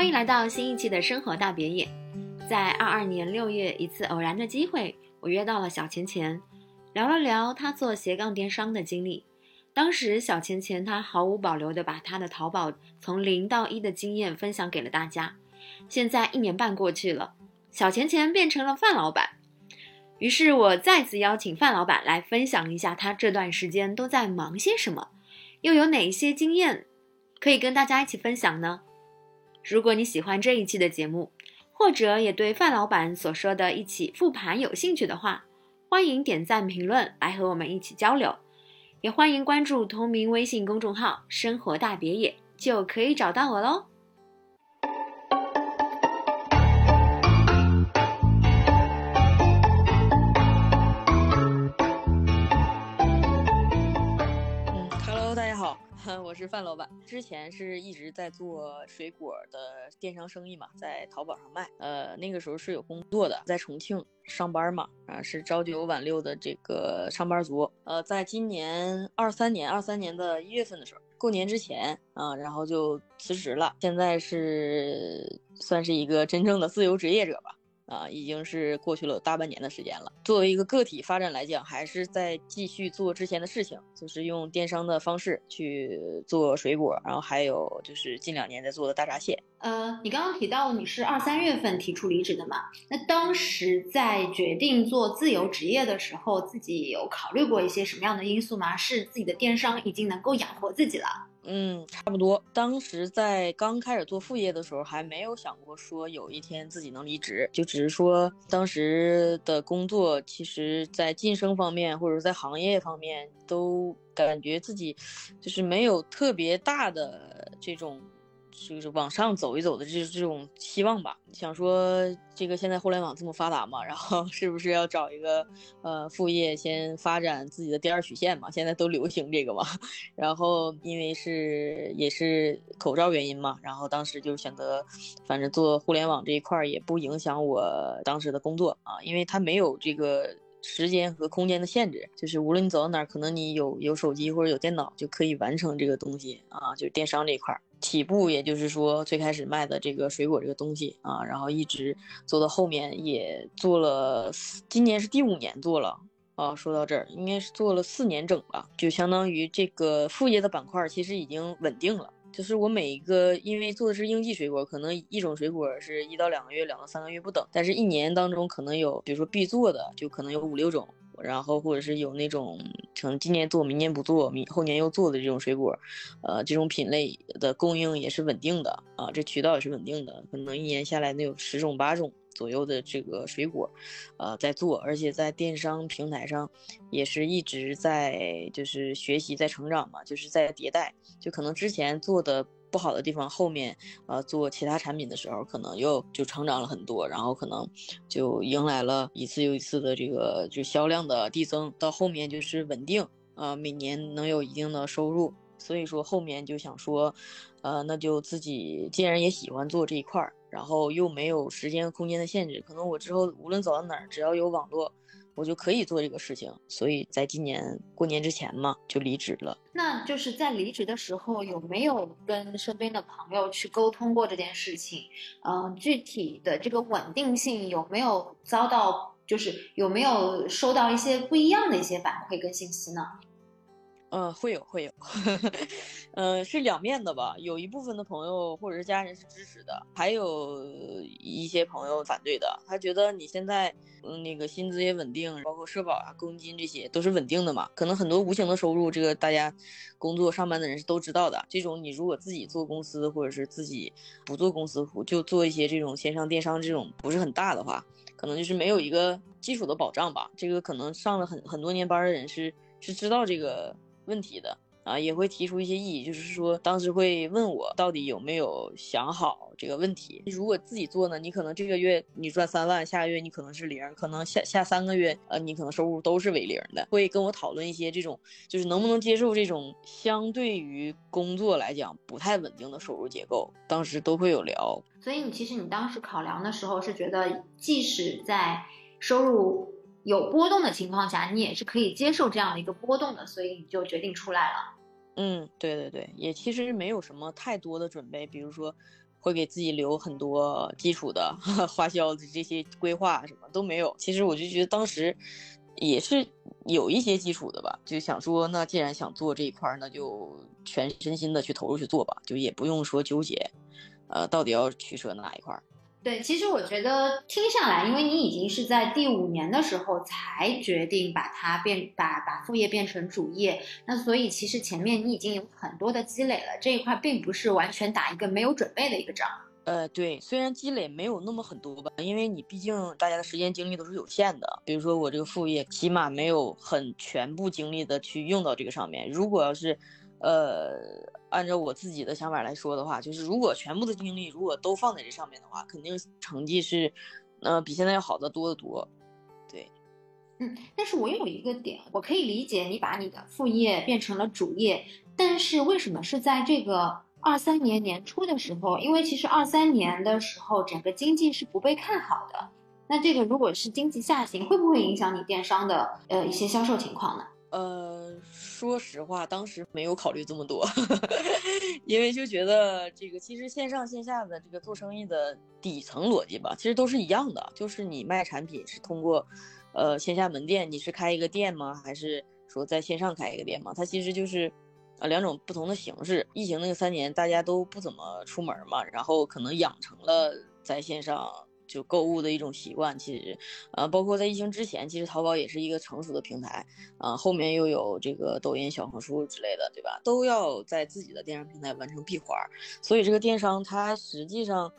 欢迎来到新一期的生活大别野。在二二年六月，一次偶然的机会，我约到了小钱钱，聊了聊他做斜杠电商的经历。当时小钱钱他毫无保留地把他的淘宝从零到一的经验分享给了大家。现在一年半过去了，小钱钱变成了范老板。于是我再次邀请范老板来分享一下他这段时间都在忙些什么，又有哪些经验可以跟大家一起分享呢？如果你喜欢这一期的节目，或者也对范老板所说的一起复盘有兴趣的话，欢迎点赞评论来和我们一起交流，也欢迎关注同名微信公众号“生活大别野”，就可以找到我喽。我是范老板，之前是一直在做水果的电商生意嘛，在淘宝上卖。呃，那个时候是有工作的，在重庆上班嘛，啊，是朝九晚六的这个上班族。呃，在今年二三年，二三年的一月份的时候，过年之前啊，然后就辞职了。现在是算是一个真正的自由职业者吧。啊，已经是过去了大半年的时间了。作为一个个体发展来讲，还是在继续做之前的事情，就是用电商的方式去做水果，然后还有就是近两年在做的大闸蟹。呃，你刚刚提到你是二三月份提出离职的嘛？那当时在决定做自由职业的时候，自己有考虑过一些什么样的因素吗？是自己的电商已经能够养活自己了？嗯，差不多。当时在刚开始做副业的时候，还没有想过说有一天自己能离职，就只是说当时的工作，其实在晋升方面或者在行业方面，都感觉自己就是没有特别大的这种。就是往上走一走的这这种希望吧，想说这个现在互联网这么发达嘛，然后是不是要找一个呃副业先发展自己的第二曲线嘛？现在都流行这个嘛。然后因为是也是口罩原因嘛，然后当时就选择，反正做互联网这一块也不影响我当时的工作啊，因为它没有这个时间和空间的限制，就是无论你走到哪儿，可能你有有手机或者有电脑就可以完成这个东西啊，就是电商这一块。起步也就是说，最开始卖的这个水果这个东西啊，然后一直做到后面也做了，今年是第五年做了啊。说到这儿，应该是做了四年整吧，就相当于这个副业的板块其实已经稳定了。就是我每一个，因为做的是应季水果，可能一种水果是一到两个月、两到三个月不等，但是一年当中可能有，比如说必做的，就可能有五六种。然后或者是有那种可能今年做明年不做，明后年又做的这种水果，呃，这种品类的供应也是稳定的啊，这渠道也是稳定的，可能一年下来能有十种八种左右的这个水果，呃，在做，而且在电商平台上也是一直在就是学习在成长嘛，就是在迭代，就可能之前做的。不好的地方，后面呃做其他产品的时候，可能又就成长了很多，然后可能就迎来了一次又一次的这个就销量的递增，到后面就是稳定啊，每年能有一定的收入，所以说后面就想说，呃，那就自己既然也喜欢做这一块儿，然后又没有时间和空间的限制，可能我之后无论走到哪儿，只要有网络。我就可以做这个事情，所以在今年过年之前嘛，就离职了。那就是在离职的时候，有没有跟身边的朋友去沟通过这件事情？嗯，具体的这个稳定性有没有遭到，就是有没有收到一些不一样的一些反馈跟信息呢？嗯，会有会有，嗯，是两面的吧。有一部分的朋友或者是家人是支持的，还有一些朋友反对的。他觉得你现在，嗯，那个薪资也稳定，包括社保啊、公积金这些都是稳定的嘛。可能很多无形的收入，这个大家工作上班的人是都知道的。这种你如果自己做公司，或者是自己不做公司，就做一些这种线上电商这种不是很大的话，可能就是没有一个基础的保障吧。这个可能上了很很多年班的人是是知道这个。问题的啊，也会提出一些异议，就是说当时会问我到底有没有想好这个问题。如果自己做呢，你可能这个月你赚三万，下个月你可能是零，可能下下三个月呃你可能收入都是为零的。会跟我讨论一些这种，就是能不能接受这种相对于工作来讲不太稳定的收入结构，当时都会有聊。所以你其实你当时考量的时候是觉得，即使在收入。有波动的情况下，你也是可以接受这样的一个波动的，所以你就决定出来了。嗯，对对对，也其实没有什么太多的准备，比如说，会给自己留很多基础的 花销的这些规划，什么都没有。其实我就觉得当时也是有一些基础的吧，就想说，那既然想做这一块，那就全身心的去投入去做吧，就也不用说纠结，呃，到底要取舍哪一块。对，其实我觉得听下来，因为你已经是在第五年的时候才决定把它变把把副业变成主业，那所以其实前面你已经有很多的积累了，这一块并不是完全打一个没有准备的一个仗。呃，对，虽然积累没有那么很多吧，因为你毕竟大家的时间精力都是有限的。比如说我这个副业，起码没有很全部精力的去用到这个上面。如果要是，呃，按照我自己的想法来说的话，就是如果全部的精力如果都放在这上面的话，肯定成绩是，呃，比现在要好的多得多。对，嗯，但是我有一个点，我可以理解你把你的副业变成了主业，但是为什么是在这个二三年年初的时候？因为其实二三年的时候整个经济是不被看好的。那这个如果是经济下行，会不会影响你电商的呃一些销售情况呢？呃，说实话，当时没有考虑这么多，因为就觉得这个其实线上线下的这个做生意的底层逻辑吧，其实都是一样的，就是你卖产品是通过，呃，线下门店，你是开一个店吗？还是说在线上开一个店吗？它其实就是，呃，两种不同的形式。疫情那个三年，大家都不怎么出门嘛，然后可能养成了在线上。就购物的一种习惯，其实，呃，包括在疫情之前，其实淘宝也是一个成熟的平台，啊，后面又有这个抖音、小红书之类的，对吧？都要在自己的电商平台完成闭环，所以这个电商它实际上，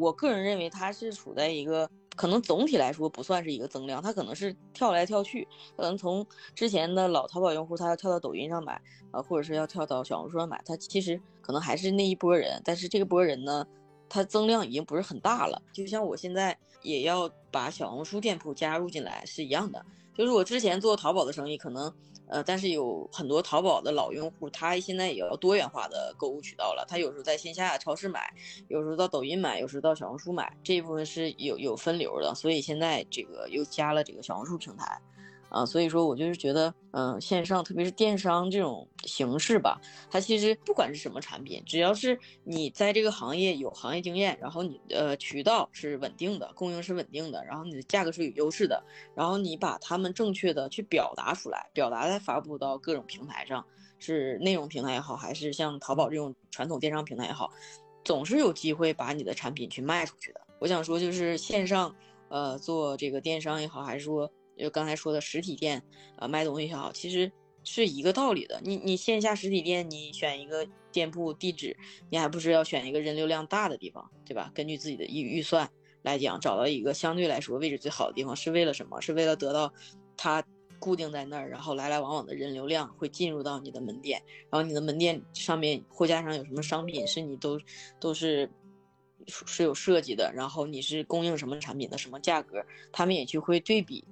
我个人认为它是处在一个可能总体来说不算是一个增量，它可能是跳来跳去，可能从之前的老淘宝用户，他要跳到抖音上买，啊，或者是要跳到小红书上买，他其实可能还是那一波人，但是这个波人呢？它增量已经不是很大了，就像我现在也要把小红书店铺加入进来是一样的。就是我之前做淘宝的生意，可能呃，但是有很多淘宝的老用户，他现在也要多元化的购物渠道了。他有时候在线下超市买，有时候到抖音买，有时候到小红书买，这一部分是有有分流的。所以现在这个又加了这个小红书平台。啊，所以说我就是觉得，嗯，线上特别是电商这种形式吧，它其实不管是什么产品，只要是你在这个行业有行业经验，然后你呃渠道是稳定的，供应是稳定的，然后你的价格是有优势的，然后你把它们正确的去表达出来，表达再发布到各种平台上，是内容平台也好，还是像淘宝这种传统电商平台也好，总是有机会把你的产品去卖出去的。我想说，就是线上，呃，做这个电商也好，还是说。就刚才说的实体店，啊，卖东西也好，其实是一个道理的。你你线下实体店，你选一个店铺地址，你还不是要选一个人流量大的地方，对吧？根据自己的预预算来讲，找到一个相对来说位置最好的地方，是为了什么？是为了得到它固定在那儿，然后来来往往的人流量会进入到你的门店，然后你的门店上面货架上有什么商品是你都都是。是有设计的，然后你是供应什么产品的，什么价格，他们也去会对比。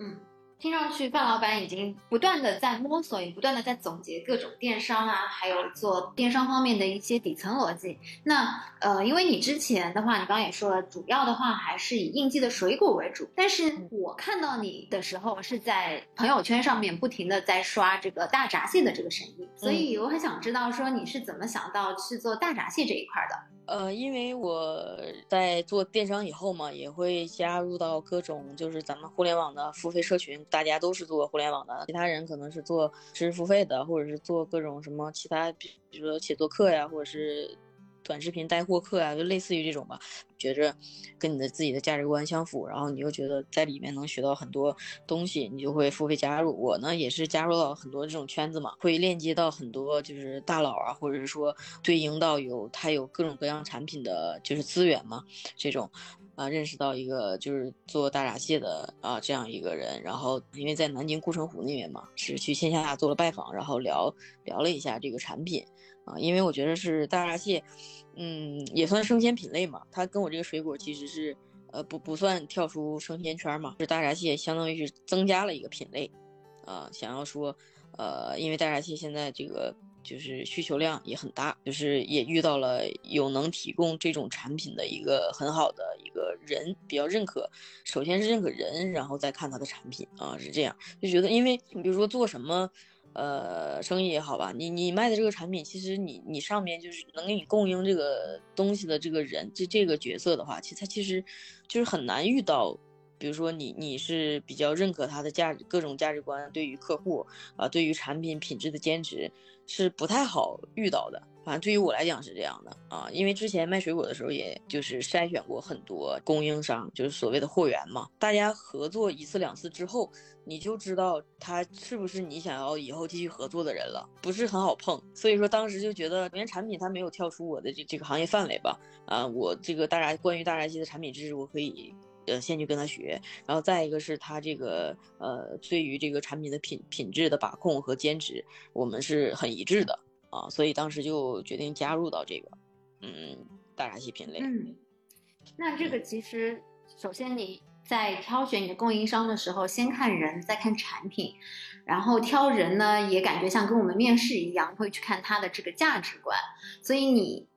嗯，听上去范老板已经不断的在摸索，也不断的在总结各种电商啊，还有做电商方面的一些底层逻辑。那呃，因为你之前的话，你刚刚也说了，主要的话还是以应季的水果为主。但是我看到你的时候，是在朋友圈上面不停的在刷这个大闸蟹的这个生意，所以我很想知道说你是怎么想到去做大闸蟹这一块的。呃，因为我在做电商以后嘛，也会加入到各种就是咱们互联网的付费社群，大家都是做互联网的，其他人可能是做知识付费的，或者是做各种什么其他，比如说写作课呀，或者是。短视频带货课啊，就类似于这种吧，觉着跟你的自己的价值观相符，然后你又觉得在里面能学到很多东西，你就会付费加入。我呢也是加入到很多这种圈子嘛，会链接到很多就是大佬啊，或者是说对应到有他有各种各样产品的就是资源嘛，这种啊认识到一个就是做大闸蟹的啊这样一个人，然后因为在南京护城湖那边嘛，是去线下做了拜访，然后聊聊了一下这个产品。啊，因为我觉得是大闸蟹，嗯，也算生鲜品类嘛。它跟我这个水果其实是，呃，不不算跳出生鲜圈嘛。是大闸蟹相当于是增加了一个品类，啊，想要说，呃，因为大闸蟹现在这个就是需求量也很大，就是也遇到了有能提供这种产品的一个很好的一个人比较认可。首先是认可人，然后再看他的产品啊，是这样就觉得，因为你比如说做什么。呃，生意也好吧，你你卖的这个产品，其实你你上面就是能给你供应这个东西的这个人，这这个角色的话，其实他其实就是很难遇到。比如说你你是比较认可他的价值各种价值观，对于客户啊，对于产品品质的坚持是不太好遇到的。反正对于我来讲是这样的啊，因为之前卖水果的时候，也就是筛选过很多供应商，就是所谓的货源嘛。大家合作一次两次之后，你就知道他是不是你想要以后继续合作的人了，不是很好碰。所以说当时就觉得，首先产品它没有跳出我的这这个行业范围吧，啊，我这个大闸关于大闸蟹的产品知识我可以。呃，先去跟他学，然后再一个是他这个呃，对于这个产品的品品质的把控和坚持，我们是很一致的啊，所以当时就决定加入到这个嗯大闸蟹品类。嗯，那这个其实首先你在挑选你的供应商的时候，先看人，再看产品，然后挑人呢，也感觉像跟我们面试一样，会去看他的这个价值观，所以你。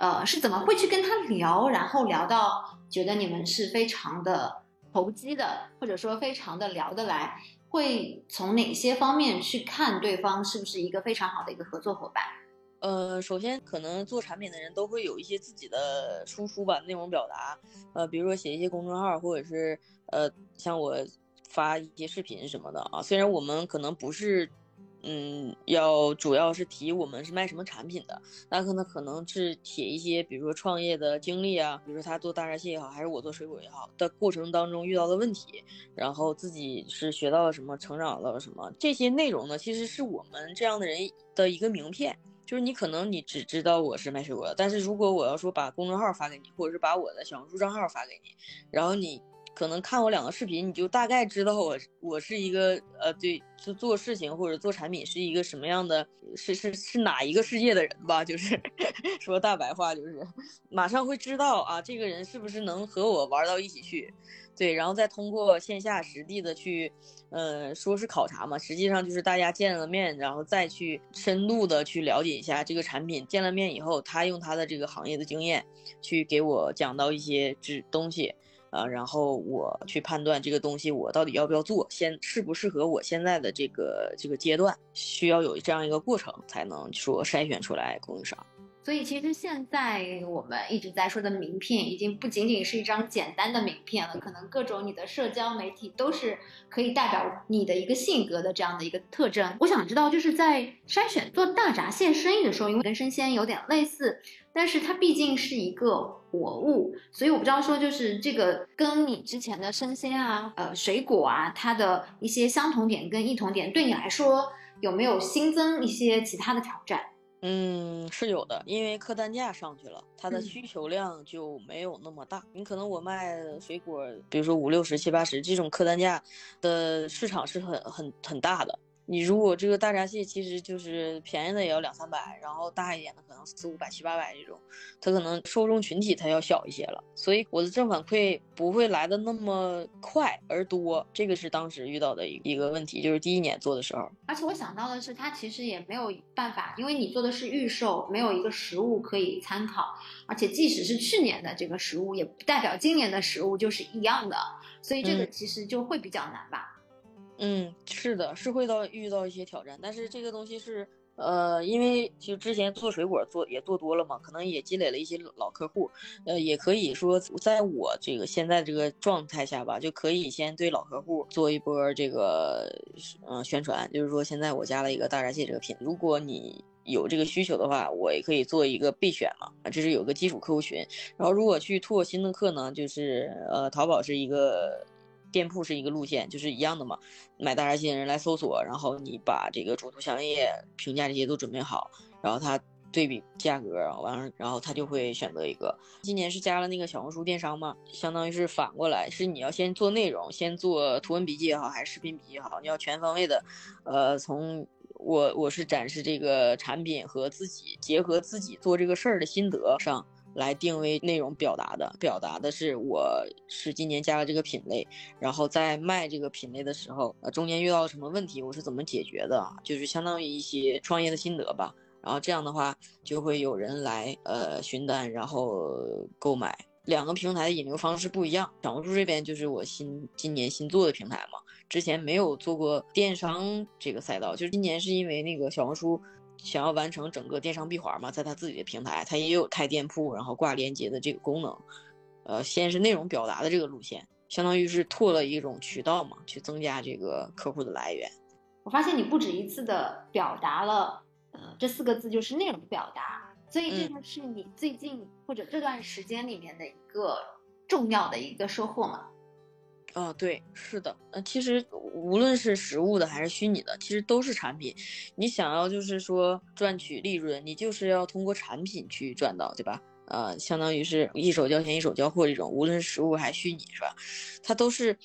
呃，是怎么会去跟他聊，然后聊到觉得你们是非常的投机的，或者说非常的聊得来，会从哪些方面去看对方是不是一个非常好的一个合作伙伴？呃，首先可能做产品的人都会有一些自己的输出吧，内容表达，呃，比如说写一些公众号，或者是呃，像我发一些视频什么的啊，虽然我们可能不是。嗯，要主要是提我们是卖什么产品的，那可能可能是写一些，比如说创业的经历啊，比如说他做大闸蟹也好，还是我做水果也好的过程当中遇到的问题，然后自己是学到了什么，成长了什么，这些内容呢，其实是我们这样的人的一个名片，就是你可能你只知道我是卖水果的，但是如果我要说把公众号发给你，或者是把我的小红书账号发给你，然后你。可能看我两个视频，你就大概知道我我是一个呃，对，就做事情或者做产品是一个什么样的，是是是哪一个世界的人吧？就是 说大白话，就是马上会知道啊，这个人是不是能和我玩到一起去？对，然后再通过线下实地的去，呃，说是考察嘛，实际上就是大家见了面，然后再去深度的去了解一下这个产品。见了面以后，他用他的这个行业的经验去给我讲到一些知东西。呃，然后我去判断这个东西我到底要不要做，先适不适合我现在的这个这个阶段，需要有这样一个过程，才能说筛选出来供应商。所以其实现在我们一直在说的名片，已经不仅仅是一张简单的名片了，可能各种你的社交媒体都是可以代表你的一个性格的这样的一个特征。我想知道，就是在筛选做大闸蟹生意的时候，因为跟生鲜有点类似，但是它毕竟是一个活物，所以我不知道说就是这个跟你之前的生鲜啊、呃水果啊，它的一些相同点跟异同点，对你来说有没有新增一些其他的挑战？嗯，是有的，因为客单价上去了，它的需求量就没有那么大。你可能我卖水果，比如说五六十、七八十这种客单价的市场是很很很大的。你如果这个大闸蟹其实就是便宜的也要两三百，然后大一点的可能四五百、七八百这种，它可能受众群体它要小一些了，所以我的正反馈不会来的那么快而多，这个是当时遇到的一一个问题，就是第一年做的时候。而且我想到的是，它其实也没有办法，因为你做的是预售，没有一个实物可以参考，而且即使是去年的这个实物，也不代表今年的实物就是一样的，所以这个其实就会比较难吧。嗯，嗯是的，是会到遇到一些挑战，但是这个东西是，呃，因为就之前做水果做也做多了嘛，可能也积累了一些老客户，呃，也可以说在我这个现在这个状态下吧，就可以先对老客户做一波这个，嗯，宣传，就是说现在我加了一个大闸蟹这个品，如果你有这个需求的话，我也可以做一个备选嘛，这是有个基础客户群，然后如果去拓新的客呢，就是呃，淘宝是一个。店铺是一个路线，就是一样的嘛。买大闸蟹的人来搜索，然后你把这个主图、详页、评价这些都准备好，然后他对比价格，完了，然后他就会选择一个。今年是加了那个小红书电商嘛，相当于是反过来，是你要先做内容，先做图文笔记也好，还是视频笔记也好，你要全方位的，呃，从我我是展示这个产品和自己结合自己做这个事儿的心得上。来定位内容表达的，表达的是我是今年加了这个品类，然后在卖这个品类的时候，呃，中间遇到了什么问题，我是怎么解决的，就是相当于一些创业的心得吧。然后这样的话，就会有人来呃询单，然后购买。两个平台的引流方式不一样，小红书这边就是我新今年新做的平台嘛，之前没有做过电商这个赛道，就是今年是因为那个小红书想要完成整个电商闭环嘛，在他自己的平台，他也有开店铺，然后挂链接的这个功能。呃，先是内容表达的这个路线，相当于是拓了一种渠道嘛，去增加这个客户的来源。我发现你不止一次的表达了，呃，这四个字就是内容表达，所以这个是你最近或者这段时间里面的一个重要的一个收获嘛？啊，对，是的，呃，其实无论是实物的还是虚拟的，其实都是产品。你想要就是说赚取利润，你就是要通过产品去赚到，对吧？呃，相当于是一手交钱一手交货这种，无论是实物还是虚拟，是吧？它都是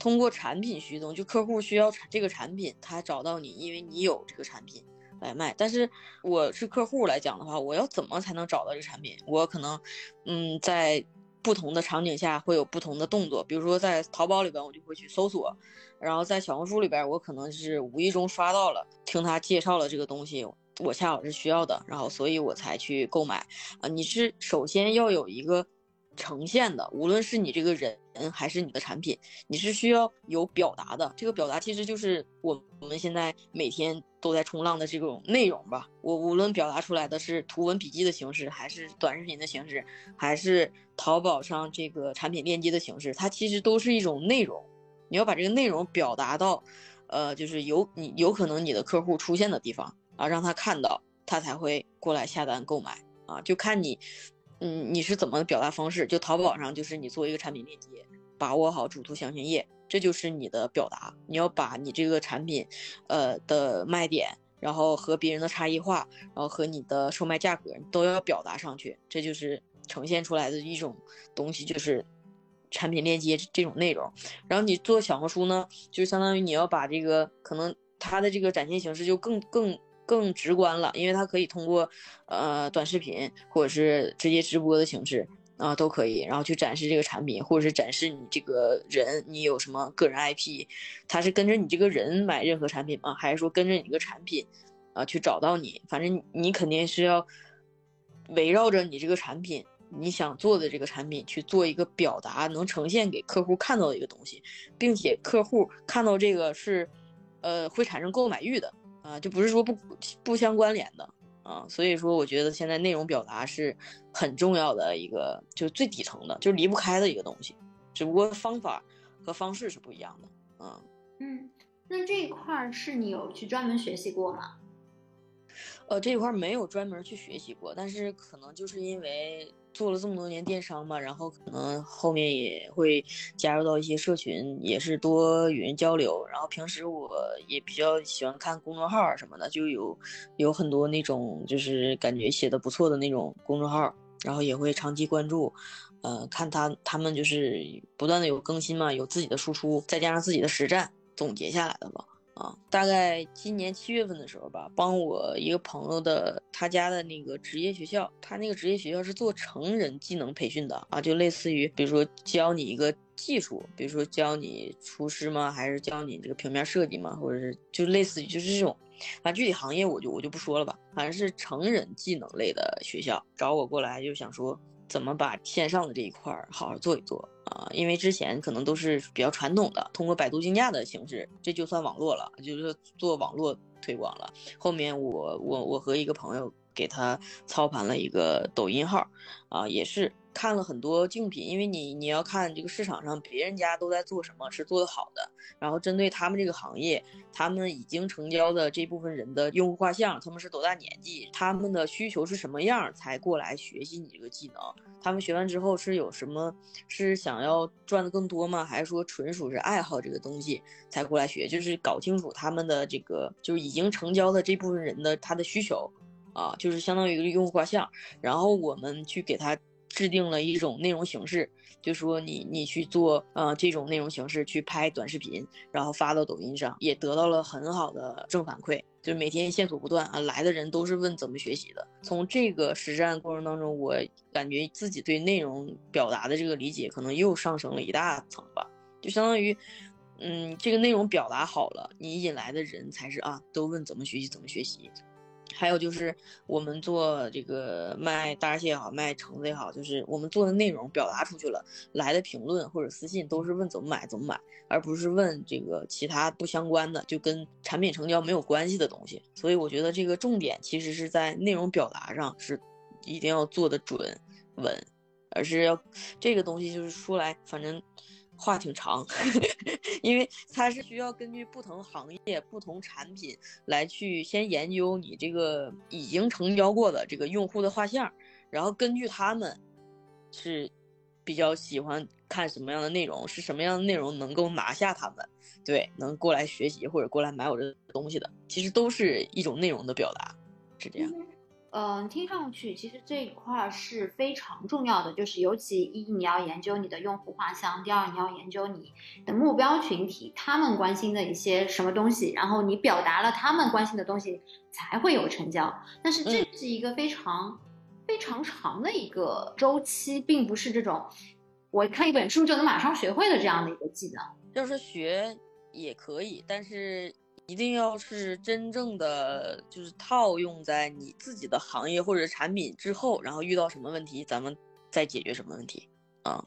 通过产品驱动，就客户需要这个产品，他找到你，因为你有这个产品来卖。但是我是客户来讲的话，我要怎么才能找到这个产品？我可能，嗯，在不同的场景下会有不同的动作，比如说在淘宝里边，我就会去搜索，然后在小红书里边，我可能是无意中刷到了，听他介绍了这个东西。我恰好是需要的，然后所以我才去购买啊。你是首先要有一个呈现的，无论是你这个人还是你的产品，你是需要有表达的。这个表达其实就是我我们现在每天都在冲浪的这种内容吧。我无论表达出来的是图文笔记的形式，还是短视频的形式，还是淘宝上这个产品链接的形式，它其实都是一种内容。你要把这个内容表达到，呃，就是有你有可能你的客户出现的地方。啊，让他看到，他才会过来下单购买啊！就看你，嗯，你是怎么表达方式？就淘宝上，就是你做一个产品链接，把握好主图详情页，这就是你的表达。你要把你这个产品，呃的卖点，然后和别人的差异化，然后和你的售卖价格都要表达上去，这就是呈现出来的一种东西，就是产品链接这种内容。然后你做小红书呢，就相当于你要把这个可能它的这个展现形式就更更。更直观了，因为它可以通过，呃，短视频或者是直接直播的形式啊，都可以，然后去展示这个产品，或者是展示你这个人，你有什么个人 IP，他是跟着你这个人买任何产品吗？还是说跟着你这个产品，啊，去找到你？反正你肯定是要围绕着你这个产品，你想做的这个产品去做一个表达，能呈现给客户看到的一个东西，并且客户看到这个是，呃，会产生购买欲的。啊，就不是说不不相关联的啊，所以说我觉得现在内容表达是很重要的一个，就是最底层的，就是离不开的一个东西，只不过方法和方式是不一样的。嗯嗯，那这一块是你有去专门学习过吗？呃，这一块没有专门去学习过，但是可能就是因为。做了这么多年电商嘛，然后可能后面也会加入到一些社群，也是多与人交流。然后平时我也比较喜欢看公众号什么的，就有有很多那种就是感觉写的不错的那种公众号，然后也会长期关注，呃，看他他们就是不断的有更新嘛，有自己的输出，再加上自己的实战总结下来的吧。啊，大概今年七月份的时候吧，帮我一个朋友的他家的那个职业学校，他那个职业学校是做成人技能培训的啊，就类似于比如说教你一个技术，比如说教你厨师吗？还是教你这个平面设计吗？或者是就类似于就是这种，反正具体行业我就我就不说了吧，反正是成人技能类的学校找我过来，就想说。怎么把线上的这一块好好做一做啊？因为之前可能都是比较传统的，通过百度竞价的形式，这就算网络了，就是做网络推广了。后面我我我和一个朋友给他操盘了一个抖音号，啊，也是。看了很多竞品，因为你你要看这个市场上别人家都在做什么是做的好的，然后针对他们这个行业，他们已经成交的这部分人的用户画像，他们是多大年纪，他们的需求是什么样才过来学习你这个技能？他们学完之后是有什么是想要赚的更多吗？还是说纯属是爱好这个东西才过来学？就是搞清楚他们的这个就是已经成交的这部分人的他的需求啊，就是相当于一个用户画像，然后我们去给他。制定了一种内容形式，就说你你去做呃这种内容形式去拍短视频，然后发到抖音上，也得到了很好的正反馈，就是每天线索不断啊，来的人都是问怎么学习的。从这个实战过程当中，我感觉自己对内容表达的这个理解可能又上升了一大层吧，就相当于，嗯，这个内容表达好了，你引来的人才是啊，都问怎么学习怎么学习。还有就是我们做这个卖大闸蟹也好，卖橙子也好，就是我们做的内容表达出去了，来的评论或者私信都是问怎么买怎么买，而不是问这个其他不相关的，就跟产品成交没有关系的东西。所以我觉得这个重点其实是在内容表达上，是一定要做的准稳，而是要这个东西就是说来反正。话挺长，因为它是需要根据不同行业、不同产品来去先研究你这个已经成交过的这个用户的画像，然后根据他们是比较喜欢看什么样的内容，是什么样的内容能够拿下他们，对，能过来学习或者过来买我这东西的，其实都是一种内容的表达，是这样。嗯，听上去其实这一块是非常重要的，就是尤其一你要研究你的用户画像，第二你要研究你的目标群体，他们关心的一些什么东西，然后你表达了他们关心的东西，才会有成交。但是这是一个非常非常长的一个周期，并不是这种我看一本书就能马上学会的这样的一个技能。就是学也可以，但是。一定要是真正的，就是套用在你自己的行业或者产品之后，然后遇到什么问题，咱们再解决什么问题啊。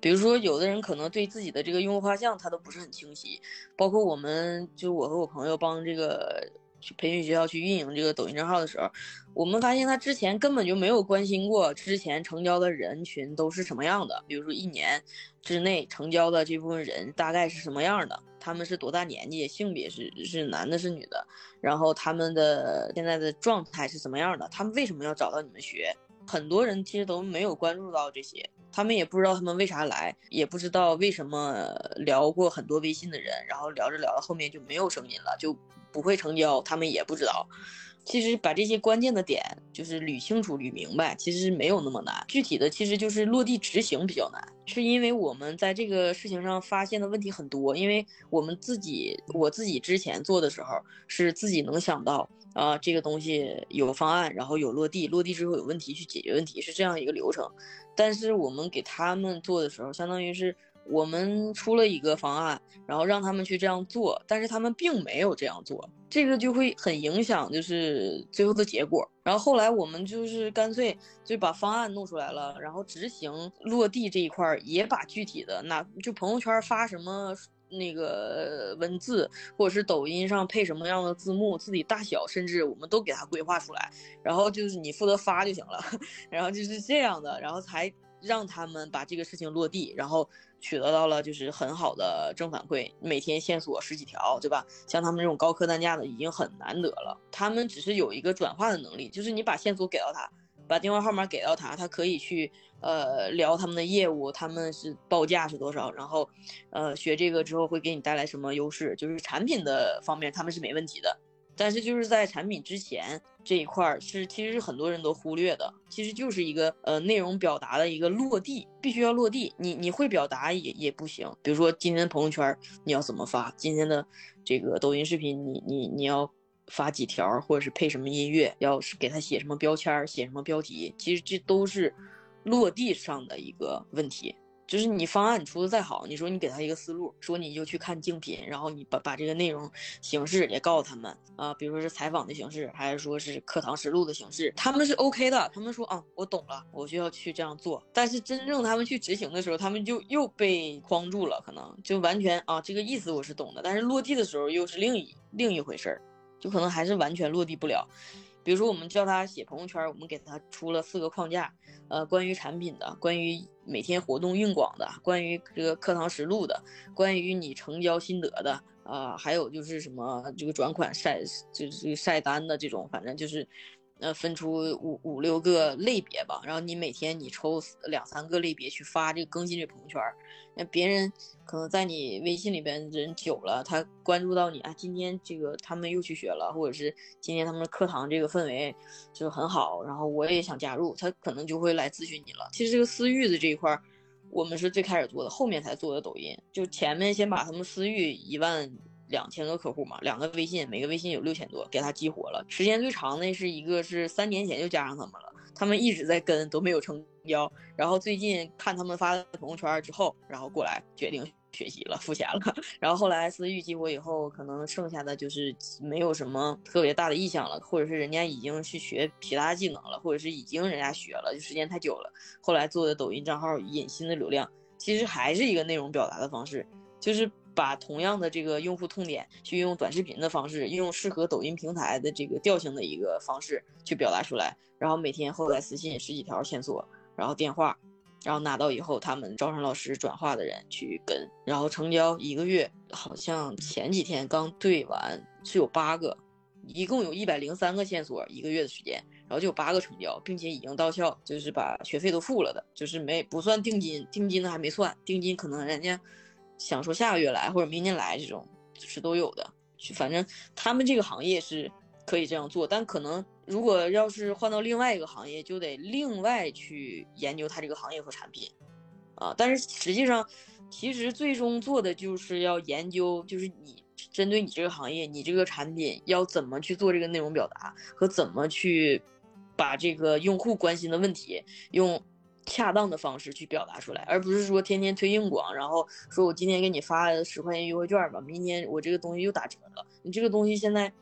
比如说，有的人可能对自己的这个用户画像他都不是很清晰，包括我们就我和我朋友帮这个去培训学校去运营这个抖音账号的时候，我们发现他之前根本就没有关心过之前成交的人群都是什么样的，比如说一年之内成交的这部分人大概是什么样的。他们是多大年纪？性别是是男的，是女的？然后他们的现在的状态是什么样的？他们为什么要找到你们学？很多人其实都没有关注到这些，他们也不知道他们为啥来，也不知道为什么聊过很多微信的人，然后聊着聊着后面就没有声音了，就不会成交，他们也不知道。其实把这些关键的点就是捋清楚、捋明白，其实没有那么难。具体的其实就是落地执行比较难，是因为我们在这个事情上发现的问题很多。因为我们自己，我自己之前做的时候是自己能想到啊，这个东西有方案，然后有落地，落地之后有问题去解决问题，是这样一个流程。但是我们给他们做的时候，相当于是。我们出了一个方案，然后让他们去这样做，但是他们并没有这样做，这个就会很影响，就是最后的结果。然后后来我们就是干脆就把方案弄出来了，然后执行落地这一块也把具体的那就朋友圈发什么那个文字，或者是抖音上配什么样的字幕，字体大小，甚至我们都给他规划出来，然后就是你负责发就行了，然后就是这样的，然后才让他们把这个事情落地，然后。取得到了就是很好的正反馈，每天线索十几条，对吧？像他们这种高客单价的已经很难得了。他们只是有一个转化的能力，就是你把线索给到他，把电话号码给到他，他可以去呃聊他们的业务，他们是报价是多少，然后呃学这个之后会给你带来什么优势，就是产品的方面他们是没问题的。但是就是在产品之前这一块儿是其实是很多人都忽略的，其实就是一个呃内容表达的一个落地，必须要落地。你你会表达也也不行，比如说今天的朋友圈你要怎么发，今天的这个抖音视频你你你要发几条，或者是配什么音乐，要是给他写什么标签，写什么标题，其实这都是落地上的一个问题。就是你方案你出的再好，你说你给他一个思路，说你就去看竞品，然后你把把这个内容形式也告诉他们啊，比如说是采访的形式，还是说是课堂实录的形式，他们是 OK 的，他们说啊，我懂了，我就要去这样做。但是真正他们去执行的时候，他们就又被框住了，可能就完全啊，这个意思我是懂的，但是落地的时候又是另一另一回事儿，就可能还是完全落地不了。比如说，我们教他写朋友圈，我们给他出了四个框架，呃，关于产品的，关于每天活动运广的，关于这个课堂实录的，关于你成交心得的，啊，还有就是什么这个转款晒，就是晒单的这种，反正就是。呃，分出五五六个类别吧，然后你每天你抽两三个类别去发这个更新这朋友圈，那别人可能在你微信里边人久了，他关注到你啊，今天这个他们又去学了，或者是今天他们课堂这个氛围就很好，然后我也想加入，他可能就会来咨询你了。其实这个私域的这一块，我们是最开始做的，后面才做的抖音，就前面先把他们私域一万。两千个客户嘛，两个微信，每个微信有六千多，给他激活了。时间最长的是一个是三年前就加上他们了，他们一直在跟，都没有成交。然后最近看他们发的朋友圈之后，然后过来决定学习了，付钱了。然后后来思域激活以后，可能剩下的就是没有什么特别大的意向了，或者是人家已经去学其他技能了，或者是已经人家学了，就时间太久了。后来做的抖音账号引新的流量，其实还是一个内容表达的方式，就是把同样的这个用户痛点，去用短视频的方式，用适合抖音平台的这个调性的一个方式去表达出来。然后每天后台私信十几条线索，然后电话。然后拿到以后，他们招生老师转化的人去跟，然后成交一个月，好像前几天刚对完，是有八个，一共有一百零三个线索，一个月的时间，然后就有八个成交，并且已经到校，就是把学费都付了的，就是没不算定金，定金的还没算，定金可能人家想说下个月来或者明年来这种，是都有的，就反正他们这个行业是。可以这样做，但可能如果要是换到另外一个行业，就得另外去研究它这个行业和产品，啊，但是实际上，其实最终做的就是要研究，就是你针对你这个行业，你这个产品要怎么去做这个内容表达，和怎么去把这个用户关心的问题用恰当的方式去表达出来，而不是说天天推硬广，然后说我今天给你发十块钱优惠券吧，明天我这个东西又打折了，你这个东西现在。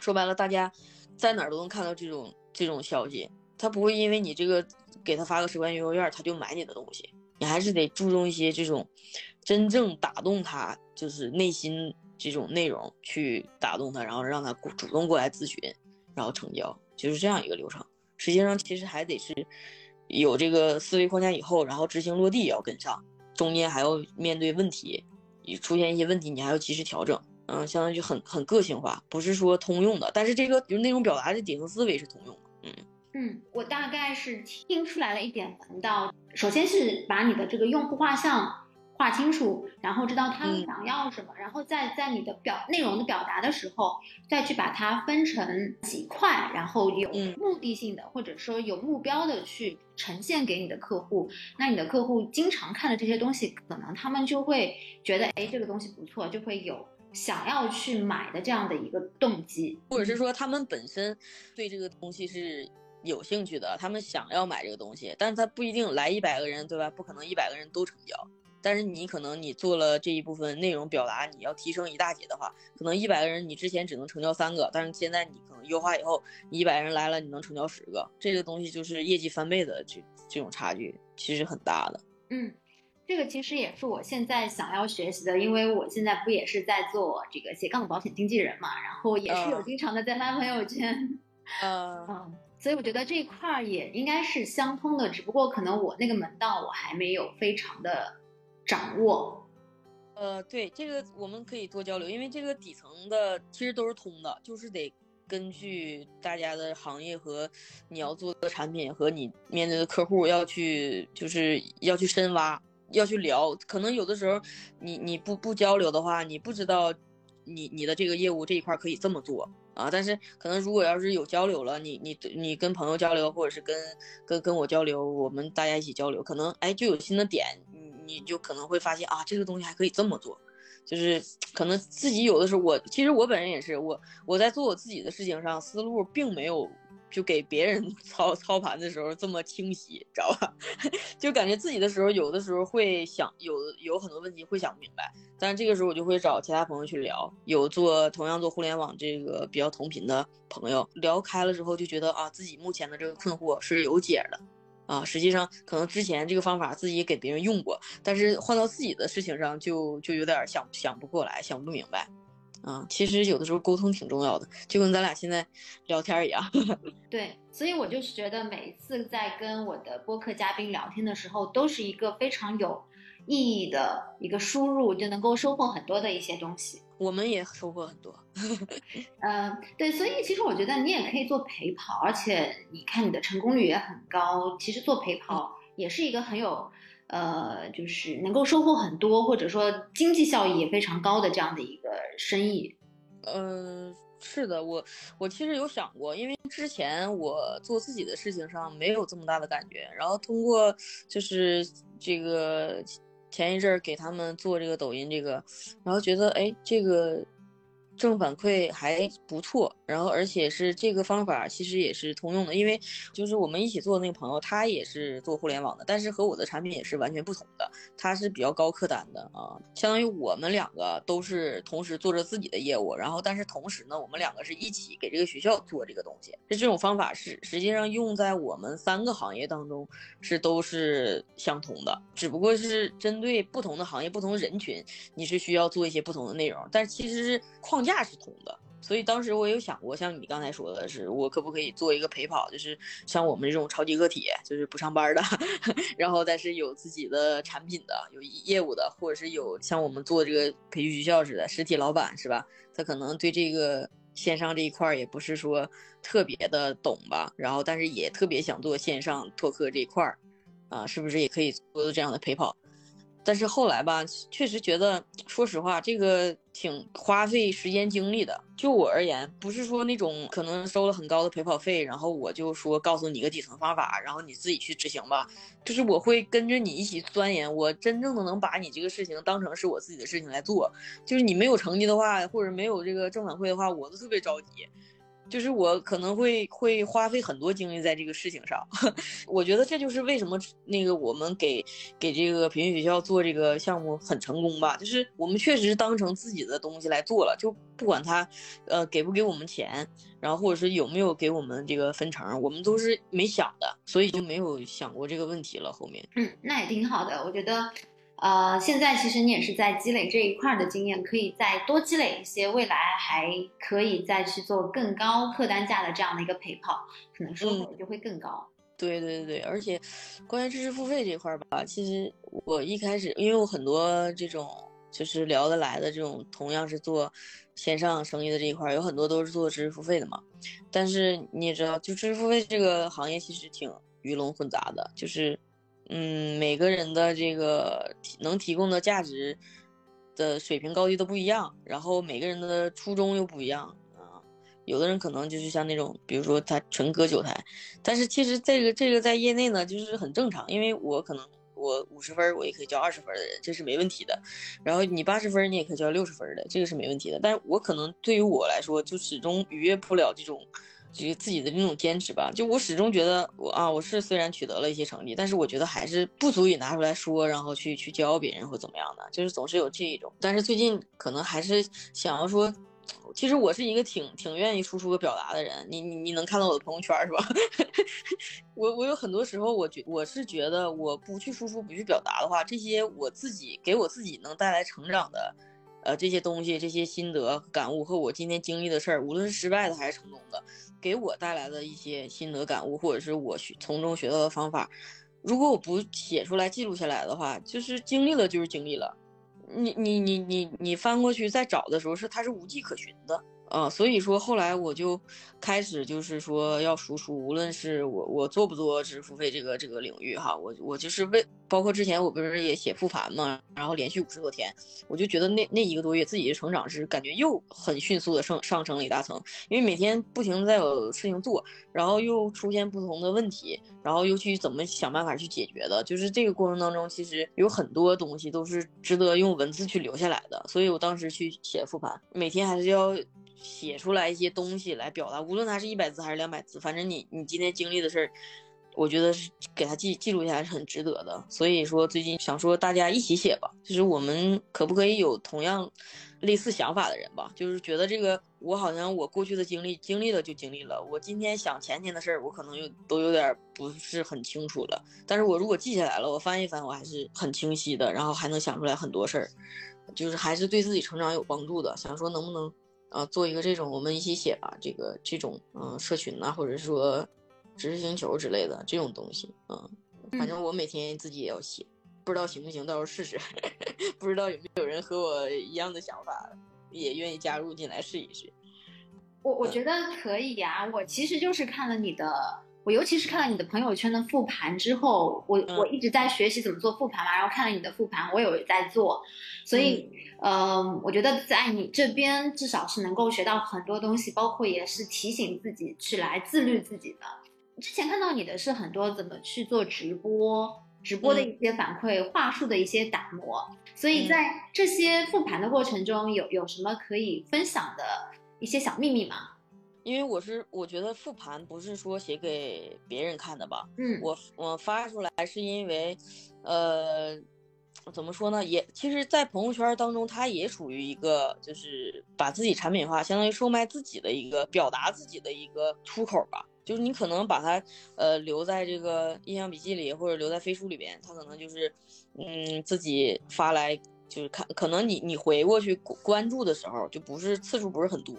说白了，大家在哪儿都能看到这种这种消息，他不会因为你这个给他发个十块钱优惠券，他就买你的东西。你还是得注重一些这种真正打动他，就是内心这种内容去打动他，然后让他主动过来咨询，然后成交，就是这样一个流程。实际上，其实还得是有这个思维框架以后，然后执行落地也要跟上，中间还要面对问题，出现一些问题，你还要及时调整。嗯，相当于很很个性化，不是说通用的，但是这个就是内容表达的底层思维是通用的。嗯嗯，我大概是听出来了一点门道。首先是把你的这个用户画像画清楚，然后知道他们想要什么，然后再在你的表内容的表达的时候，再去把它分成几块，然后有目的性的或者说有目标的去呈现给你的客户。那你的客户经常看的这些东西，可能他们就会觉得，哎，这个东西不错，就会有。想要去买的这样的一个动机，或者是说他们本身对这个东西是有兴趣的，他们想要买这个东西，但是他不一定来一百个人，对吧？不可能一百个人都成交。但是你可能你做了这一部分内容表达，你要提升一大截的话，可能一百个人你之前只能成交三个，但是现在你可能优化以后，你一百人来了你能成交十个，这个东西就是业绩翻倍的这这种差距其实很大的。嗯。这个其实也是我现在想要学习的，因为我现在不也是在做这个斜杠保险经纪人嘛，然后也是有经常的在发朋友圈，嗯，所以我觉得这一块儿也应该是相通的，只不过可能我那个门道我还没有非常的掌握。呃，对，这个我们可以多交流，因为这个底层的其实都是通的，就是得根据大家的行业和你要做的产品和你面对的客户要去，就是要去深挖。要去聊，可能有的时候，你你不不交流的话，你不知道，你你的这个业务这一块可以这么做啊。但是可能如果要是有交流了，你你你跟朋友交流，或者是跟跟跟我交流，我们大家一起交流，可能哎就有新的点，你就可能会发现啊，这个东西还可以这么做，就是可能自己有的时候，我其实我本人也是，我我在做我自己的事情上，思路并没有。就给别人 操操盘的时候这么清晰，知道吧？就感觉自己的时候，有的时候会想有有很多问题会想不明白，但这个时候我就会找其他朋友去聊，有做同样做互联网这个比较同频的朋友聊开了之后，就觉得啊自己目前的这个困惑是有解的，啊实际上可能之前这个方法自己给别人用过，但是换到自己的事情上就就有点想想不过来，想不明白。啊，其实有的时候沟通挺重要的，就跟咱俩现在聊天一样。对，所以我就是觉得每一次在跟我的播客嘉宾聊天的时候，都是一个非常有意义的一个输入，就能够收获很多的一些东西。我们也收获很多。嗯，对，所以其实我觉得你也可以做陪跑，而且你看你的成功率也很高。其实做陪跑也是一个很有。呃，就是能够收获很多，或者说经济效益也非常高的这样的一个生意。嗯，是的，我我其实有想过，因为之前我做自己的事情上没有这么大的感觉，然后通过就是这个前一阵儿给他们做这个抖音这个，然后觉得哎，这个正反馈还不错，然后而且是这个方法其实也是通用的，因为就是我们一起做的那个朋友，他也是做互联网的，但是和我的产品也是完全不同的，他是比较高客单的啊，相当于我们两个都是同时做着自己的业务，然后但是同时呢，我们两个是一起给这个学校做这个东西，这这种方法是实际上用在我们三个行业当中是都是相同的，只不过是针对不同的行业、不同人群，你是需要做一些不同的内容，但其实是框架。价是同的，所以当时我有想过，像你刚才说的是，我可不可以做一个陪跑，就是像我们这种超级个体，就是不上班的，然后但是有自己的产品的，有业务的，或者是有像我们做这个培训学校似的实体老板是吧？他可能对这个线上这一块也不是说特别的懂吧，然后但是也特别想做线上拓客这一块儿，啊，是不是也可以做这样的陪跑？但是后来吧，确实觉得，说实话，这个挺花费时间精力的。就我而言，不是说那种可能收了很高的陪跑费，然后我就说告诉你个底层方法，然后你自己去执行吧。就是我会跟着你一起钻研，我真正的能把你这个事情当成是我自己的事情来做。就是你没有成绩的话，或者没有这个正反馈的话，我都特别着急。就是我可能会会花费很多精力在这个事情上，我觉得这就是为什么那个我们给给这个培训学校做这个项目很成功吧。就是我们确实当成自己的东西来做了，就不管他，呃，给不给我们钱，然后或者是有没有给我们这个分成，我们都是没想的，所以就没有想过这个问题了。后面，嗯，那也挺好的，我觉得。呃，现在其实你也是在积累这一块的经验，可以再多积累一些，未来还可以再去做更高客单价的这样的一个陪跑，可能收入就会更高。对对对而且关于知识付费这块吧，其实我一开始因为我很多这种就是聊得来的这种，同样是做线上生意的这一块，有很多都是做知识付费的嘛。但是你也知道，就知识付费这个行业其实挺鱼龙混杂的，就是。嗯，每个人的这个能提供的价值的水平高低都不一样，然后每个人的初衷又不一样啊。有的人可能就是像那种，比如说他纯割韭菜，但是其实这个这个在业内呢就是很正常，因为我可能我五十分我也可以教二十分的人，这是没问题的。然后你八十分你也可以教六十分的，这个是没问题的。但是我可能对于我来说就始终逾越不了这种。这个自己的这种坚持吧，就我始终觉得我啊，我是虽然取得了一些成绩，但是我觉得还是不足以拿出来说，然后去去教别人或怎么样的，就是总是有这一种。但是最近可能还是想要说，其实我是一个挺挺愿意输出和表达的人。你你你能看到我的朋友圈是吧？我我有很多时候，我觉我是觉得我不去输出不去表达的话，这些我自己给我自己能带来成长的。呃，这些东西、这些心得感悟和我今天经历的事儿，无论是失败的还是成功的，给我带来的一些心得感悟，或者是我学从中学到的方法，如果我不写出来、记录下来的话，就是经历了就是经历了，你你你你你翻过去再找的时候，是它是无迹可寻的。啊，所以说后来我就开始就是说要输出，无论是我我做不做知识付费这个这个领域哈，我我就是为包括之前我不是也写复盘嘛，然后连续五十多天，我就觉得那那一个多月自己的成长是感觉又很迅速的上上升了一大层，因为每天不停在有事情做，然后又出现不同的问题，然后又去怎么想办法去解决的，就是这个过程当中其实有很多东西都是值得用文字去留下来的，所以我当时去写复盘，每天还是要。写出来一些东西来表达，无论它是一百字还是两百字，反正你你今天经历的事儿，我觉得是给他记记录下来是很值得的。所以说最近想说大家一起写吧，就是我们可不可以有同样类似想法的人吧？就是觉得这个我好像我过去的经历经历了就经历了，我今天想前天的事儿，我可能又都有点不是很清楚了。但是我如果记下来了，我翻一翻，我还是很清晰的，然后还能想出来很多事儿，就是还是对自己成长有帮助的。想说能不能？啊，做一个这种我们一起写吧，这个这种嗯社群呐，或者说知识星球之类的这种东西，嗯，反正我每天自己也要写，不知道行不行，到时候试试，不知道有没有人和我一样的想法，也愿意加入进来试一试。我我觉得可以呀，我其实就是看了你的。我尤其是看了你的朋友圈的复盘之后，我我一直在学习怎么做复盘嘛，然后看了你的复盘，我有在做，所以，呃，我觉得在你这边至少是能够学到很多东西，包括也是提醒自己去来自律自己的。之前看到你的是很多怎么去做直播，直播的一些反馈、话术的一些打磨。所以在这些复盘的过程中，有有什么可以分享的一些小秘密吗？因为我是我觉得复盘不是说写给别人看的吧，嗯，我我发出来是因为，呃，怎么说呢？也其实，在朋友圈当中，它也属于一个就是把自己产品化，相当于售卖自己的一个表达自己的一个出口吧。就是你可能把它呃留在这个印象笔记里，或者留在飞书里边，它可能就是嗯自己发来就是看，可能你你回过去关注的时候就不是次数不是很多，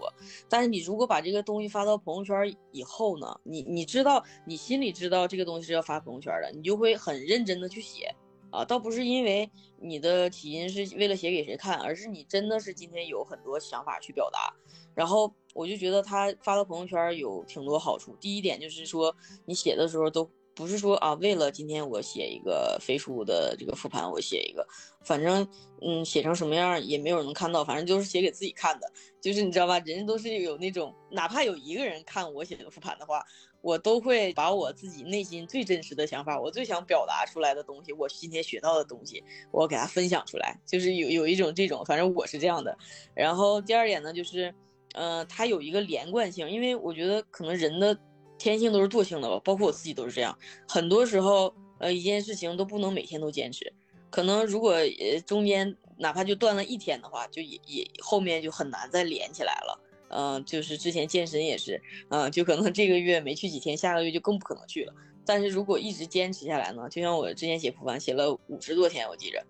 但是你如果把这个东西发到朋友圈以后呢，你你知道你心里知道这个东西是要发朋友圈的，你就会很认真的去写啊，倒不是因为你的起因是为了写给谁看，而是你真的是今天有很多想法去表达。然后我就觉得他发到朋友圈有挺多好处。第一点就是说，你写的时候都不是说啊，为了今天我写一个飞书的这个复盘，我写一个，反正嗯，写成什么样也没有人能看到，反正就是写给自己看的。就是你知道吧，人都是有那种，哪怕有一个人看我写的复盘的话，我都会把我自己内心最真实的想法，我最想表达出来的东西，我今天学到的东西，我给他分享出来，就是有有一种这种，反正我是这样的。然后第二点呢，就是。呃，它有一个连贯性，因为我觉得可能人的天性都是惰性的吧，包括我自己都是这样。很多时候，呃，一件事情都不能每天都坚持，可能如果呃中间哪怕就断了一天的话，就也也后面就很难再连起来了。嗯，就是之前健身也是，嗯，就可能这个月没去几天，下个月就更不可能去了。但是如果一直坚持下来呢，就像我之前写复盘写了五十多天，我记着，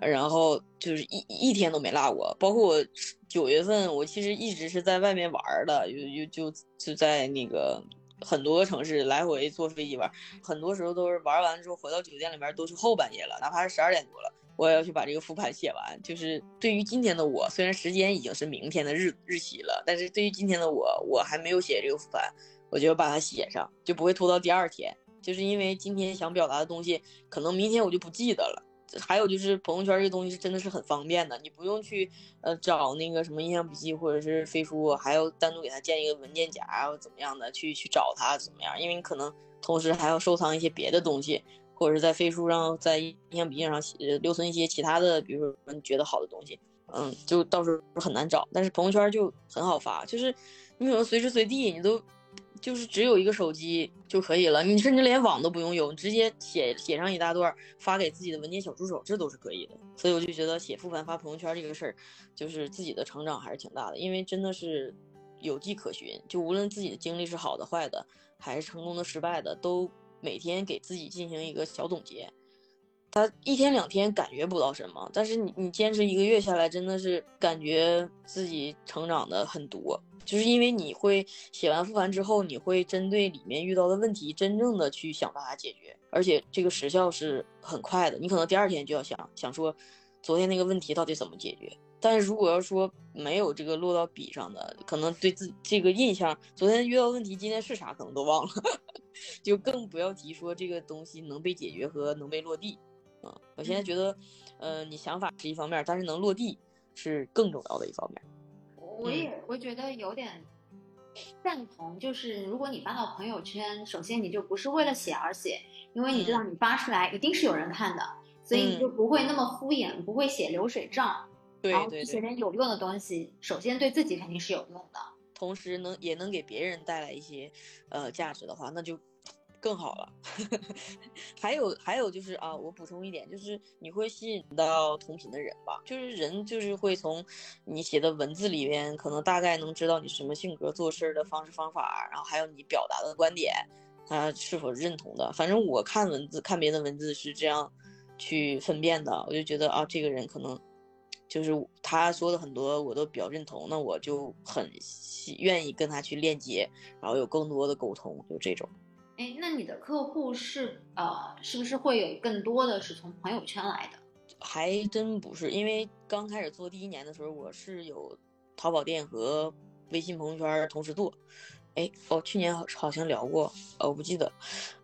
然后就是一一天都没落过。包括我九月份，我其实一直是在外面玩的，就就就就在那个很多个城市来回坐飞机玩，很多时候都是玩完之后回到酒店里面都是后半夜了，哪怕是十二点多了，我也要去把这个复盘写完。就是对于今天的我，虽然时间已经是明天的日日期了，但是对于今天的我，我还没有写这个复盘，我就把它写上，就不会拖到第二天。就是因为今天想表达的东西，可能明天我就不记得了。还有就是朋友圈这个东西是真的是很方便的，你不用去呃找那个什么印象笔记或者是飞书，还要单独给它建一个文件夹，然后怎么样的去去找它怎么样？因为你可能同时还要收藏一些别的东西，或者是在飞书上、在印象笔记上留存一些其他的，比如说你觉得好的东西，嗯，就到时候很难找。但是朋友圈就很好发，就是你可能随时随地你都。就是只有一个手机就可以了，你甚至连网都不用有，直接写写上一大段发给自己的文件小助手，这都是可以的。所以我就觉得写复盘发朋友圈这个事儿，就是自己的成长还是挺大的，因为真的是有迹可循。就无论自己的经历是好的、坏的，还是成功的、失败的，都每天给自己进行一个小总结。他一天两天感觉不到什么，但是你你坚持一个月下来，真的是感觉自己成长的很多。就是因为你会写完复盘之后，你会针对里面遇到的问题，真正的去想办法解决，而且这个时效是很快的。你可能第二天就要想想说，昨天那个问题到底怎么解决。但是如果要说没有这个落到笔上的，可能对自这个印象，昨天遇到问题，今天是啥可能都忘了，就更不要提说这个东西能被解决和能被落地。啊，我现在觉得，呃，你想法是一方面，但是能落地是更重要的一方面。我也我觉得有点赞同，就是如果你发到朋友圈，首先你就不是为了写而写，因为你知道你发出来一定是有人看的，所以你就不会那么敷衍，不会写流水账，然后写点有用的东西，首先对自己肯定是有用的，同时能也能给别人带来一些呃价值的话，那就。更好了，还有还有就是啊，我补充一点，就是你会吸引到同频的人吧？就是人就是会从你写的文字里边，可能大概能知道你什么性格、做事的方式方法，然后还有你表达的观点，他是否认同的。反正我看文字，看别的文字是这样去分辨的，我就觉得啊，这个人可能就是他说的很多我都比较认同，那我就很愿意跟他去链接，然后有更多的沟通，就这种。哎，那你的客户是呃，是不是会有更多的是从朋友圈来的？还真不是，因为刚开始做第一年的时候，我是有淘宝店和微信朋友圈同时做，哎，哦，去年好好像聊过，呃，我不记得。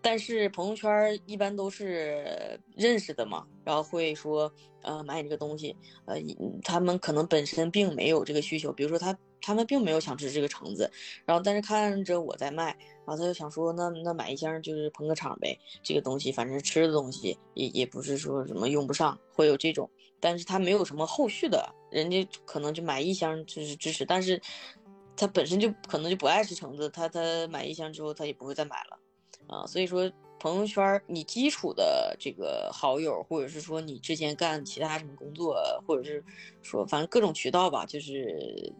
但是朋友圈一般都是认识的嘛，然后会说，呃，买你这个东西，呃，他们可能本身并没有这个需求，比如说他他们并没有想吃这个橙子，然后但是看着我在卖，然后他就想说，那那买一箱就是捧个场呗，这个东西反正吃的东西也也不是说什么用不上，会有这种，但是他没有什么后续的，人家可能就买一箱就是支持，但是。他本身就可能就不爱吃橙子，他他买一箱之后他也不会再买了，啊，所以说朋友圈你基础的这个好友，或者是说你之前干其他什么工作，或者是说反正各种渠道吧，就是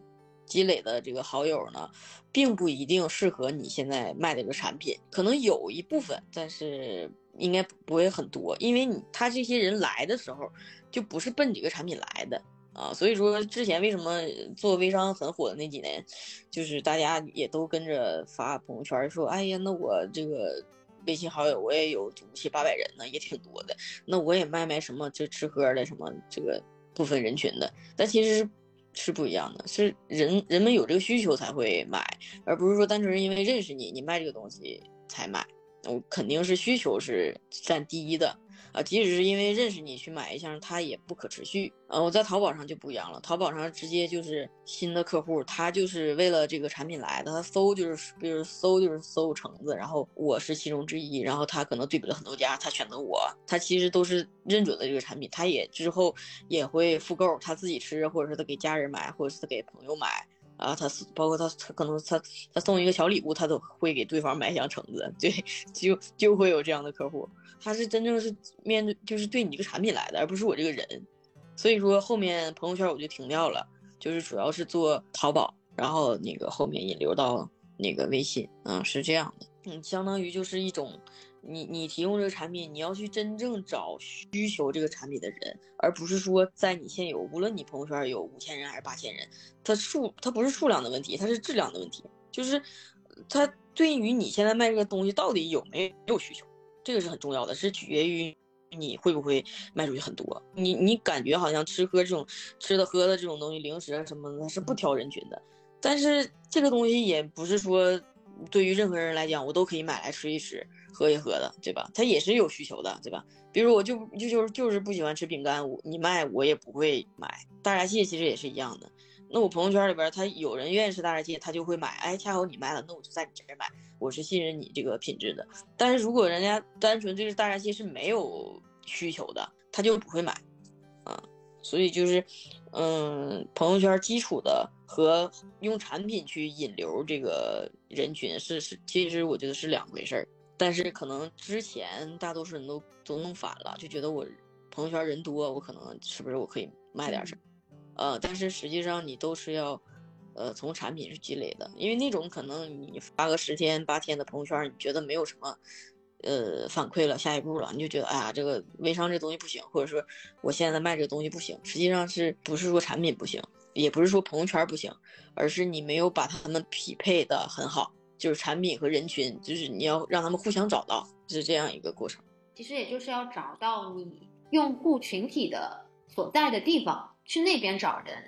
积累的这个好友呢，并不一定适合你现在卖的这个产品，可能有一部分，但是应该不会很多，因为你他这些人来的时候，就不是奔这个产品来的。啊，所以说之前为什么做微商很火的那几年，就是大家也都跟着发朋友圈说，哎呀，那我这个微信好友我也有五七八百人呢，也挺多的，那我也卖卖什么就吃喝的什么这个部分人群的，但其实是是不一样的，是人人们有这个需求才会买，而不是说单纯是因为认识你，你卖这个东西才买，我肯定是需求是占第一的。啊，即使是因为认识你去买一箱，它也不可持续。呃，我在淘宝上就不一样了，淘宝上直接就是新的客户，他就是为了这个产品来的，他搜就是，比如搜就是搜橙子，然后我是其中之一，然后他可能对比了很多家，他选择我，他其实都是认准了这个产品，他也之后也会复购，他自己吃，或者是他给家人买，或者是他给朋友买。啊，他包括他，他可能他他送一个小礼物，他都会给对方买箱橙子，对，就就会有这样的客户，他是真正是面对就是对你这个产品来的，而不是我这个人，所以说后面朋友圈我就停掉了，就是主要是做淘宝，然后那个后面引流到那个微信，嗯，是这样的，嗯，相当于就是一种。你你提供这个产品，你要去真正找需求这个产品的人，而不是说在你现有，无论你朋友圈有五千人还是八千人，它数它不是数量的问题，它是质量的问题，就是它对于你现在卖这个东西到底有没有需求，这个是很重要的，是取决于你会不会卖出去很多。你你感觉好像吃喝这种吃的喝的这种东西，零食啊什么的，它是不挑人群的，但是这个东西也不是说对于任何人来讲，我都可以买来吃一吃。喝一喝的，对吧？他也是有需求的，对吧？比如我就就就是就是不喜欢吃饼干，我你卖我也不会买。大闸蟹其实也是一样的。那我朋友圈里边他有人愿意吃大闸蟹，他就会买。哎，恰好你卖了，那我就在你这儿买。我是信任你这个品质的。但是如果人家单纯对这大闸蟹是没有需求的，他就不会买。啊，所以就是，嗯，朋友圈基础的和用产品去引流这个人群是是，其实我觉得是两回事儿。但是可能之前大多数人都都弄反了，就觉得我朋友圈人多，我可能是不是我可以卖点什么？呃，但是实际上你都是要，呃，从产品去积累的，因为那种可能你发个十天八天的朋友圈，你觉得没有什么，呃，反馈了，下一步了，你就觉得哎呀，这个微商这东西不行，或者说我现在卖这个东西不行，实际上是不是说产品不行，也不是说朋友圈不行，而是你没有把他们匹配的很好。就是产品和人群，就是你要让他们互相找到，是这样一个过程。其实也就是要找到你用户群体的所在的地方，去那边找人。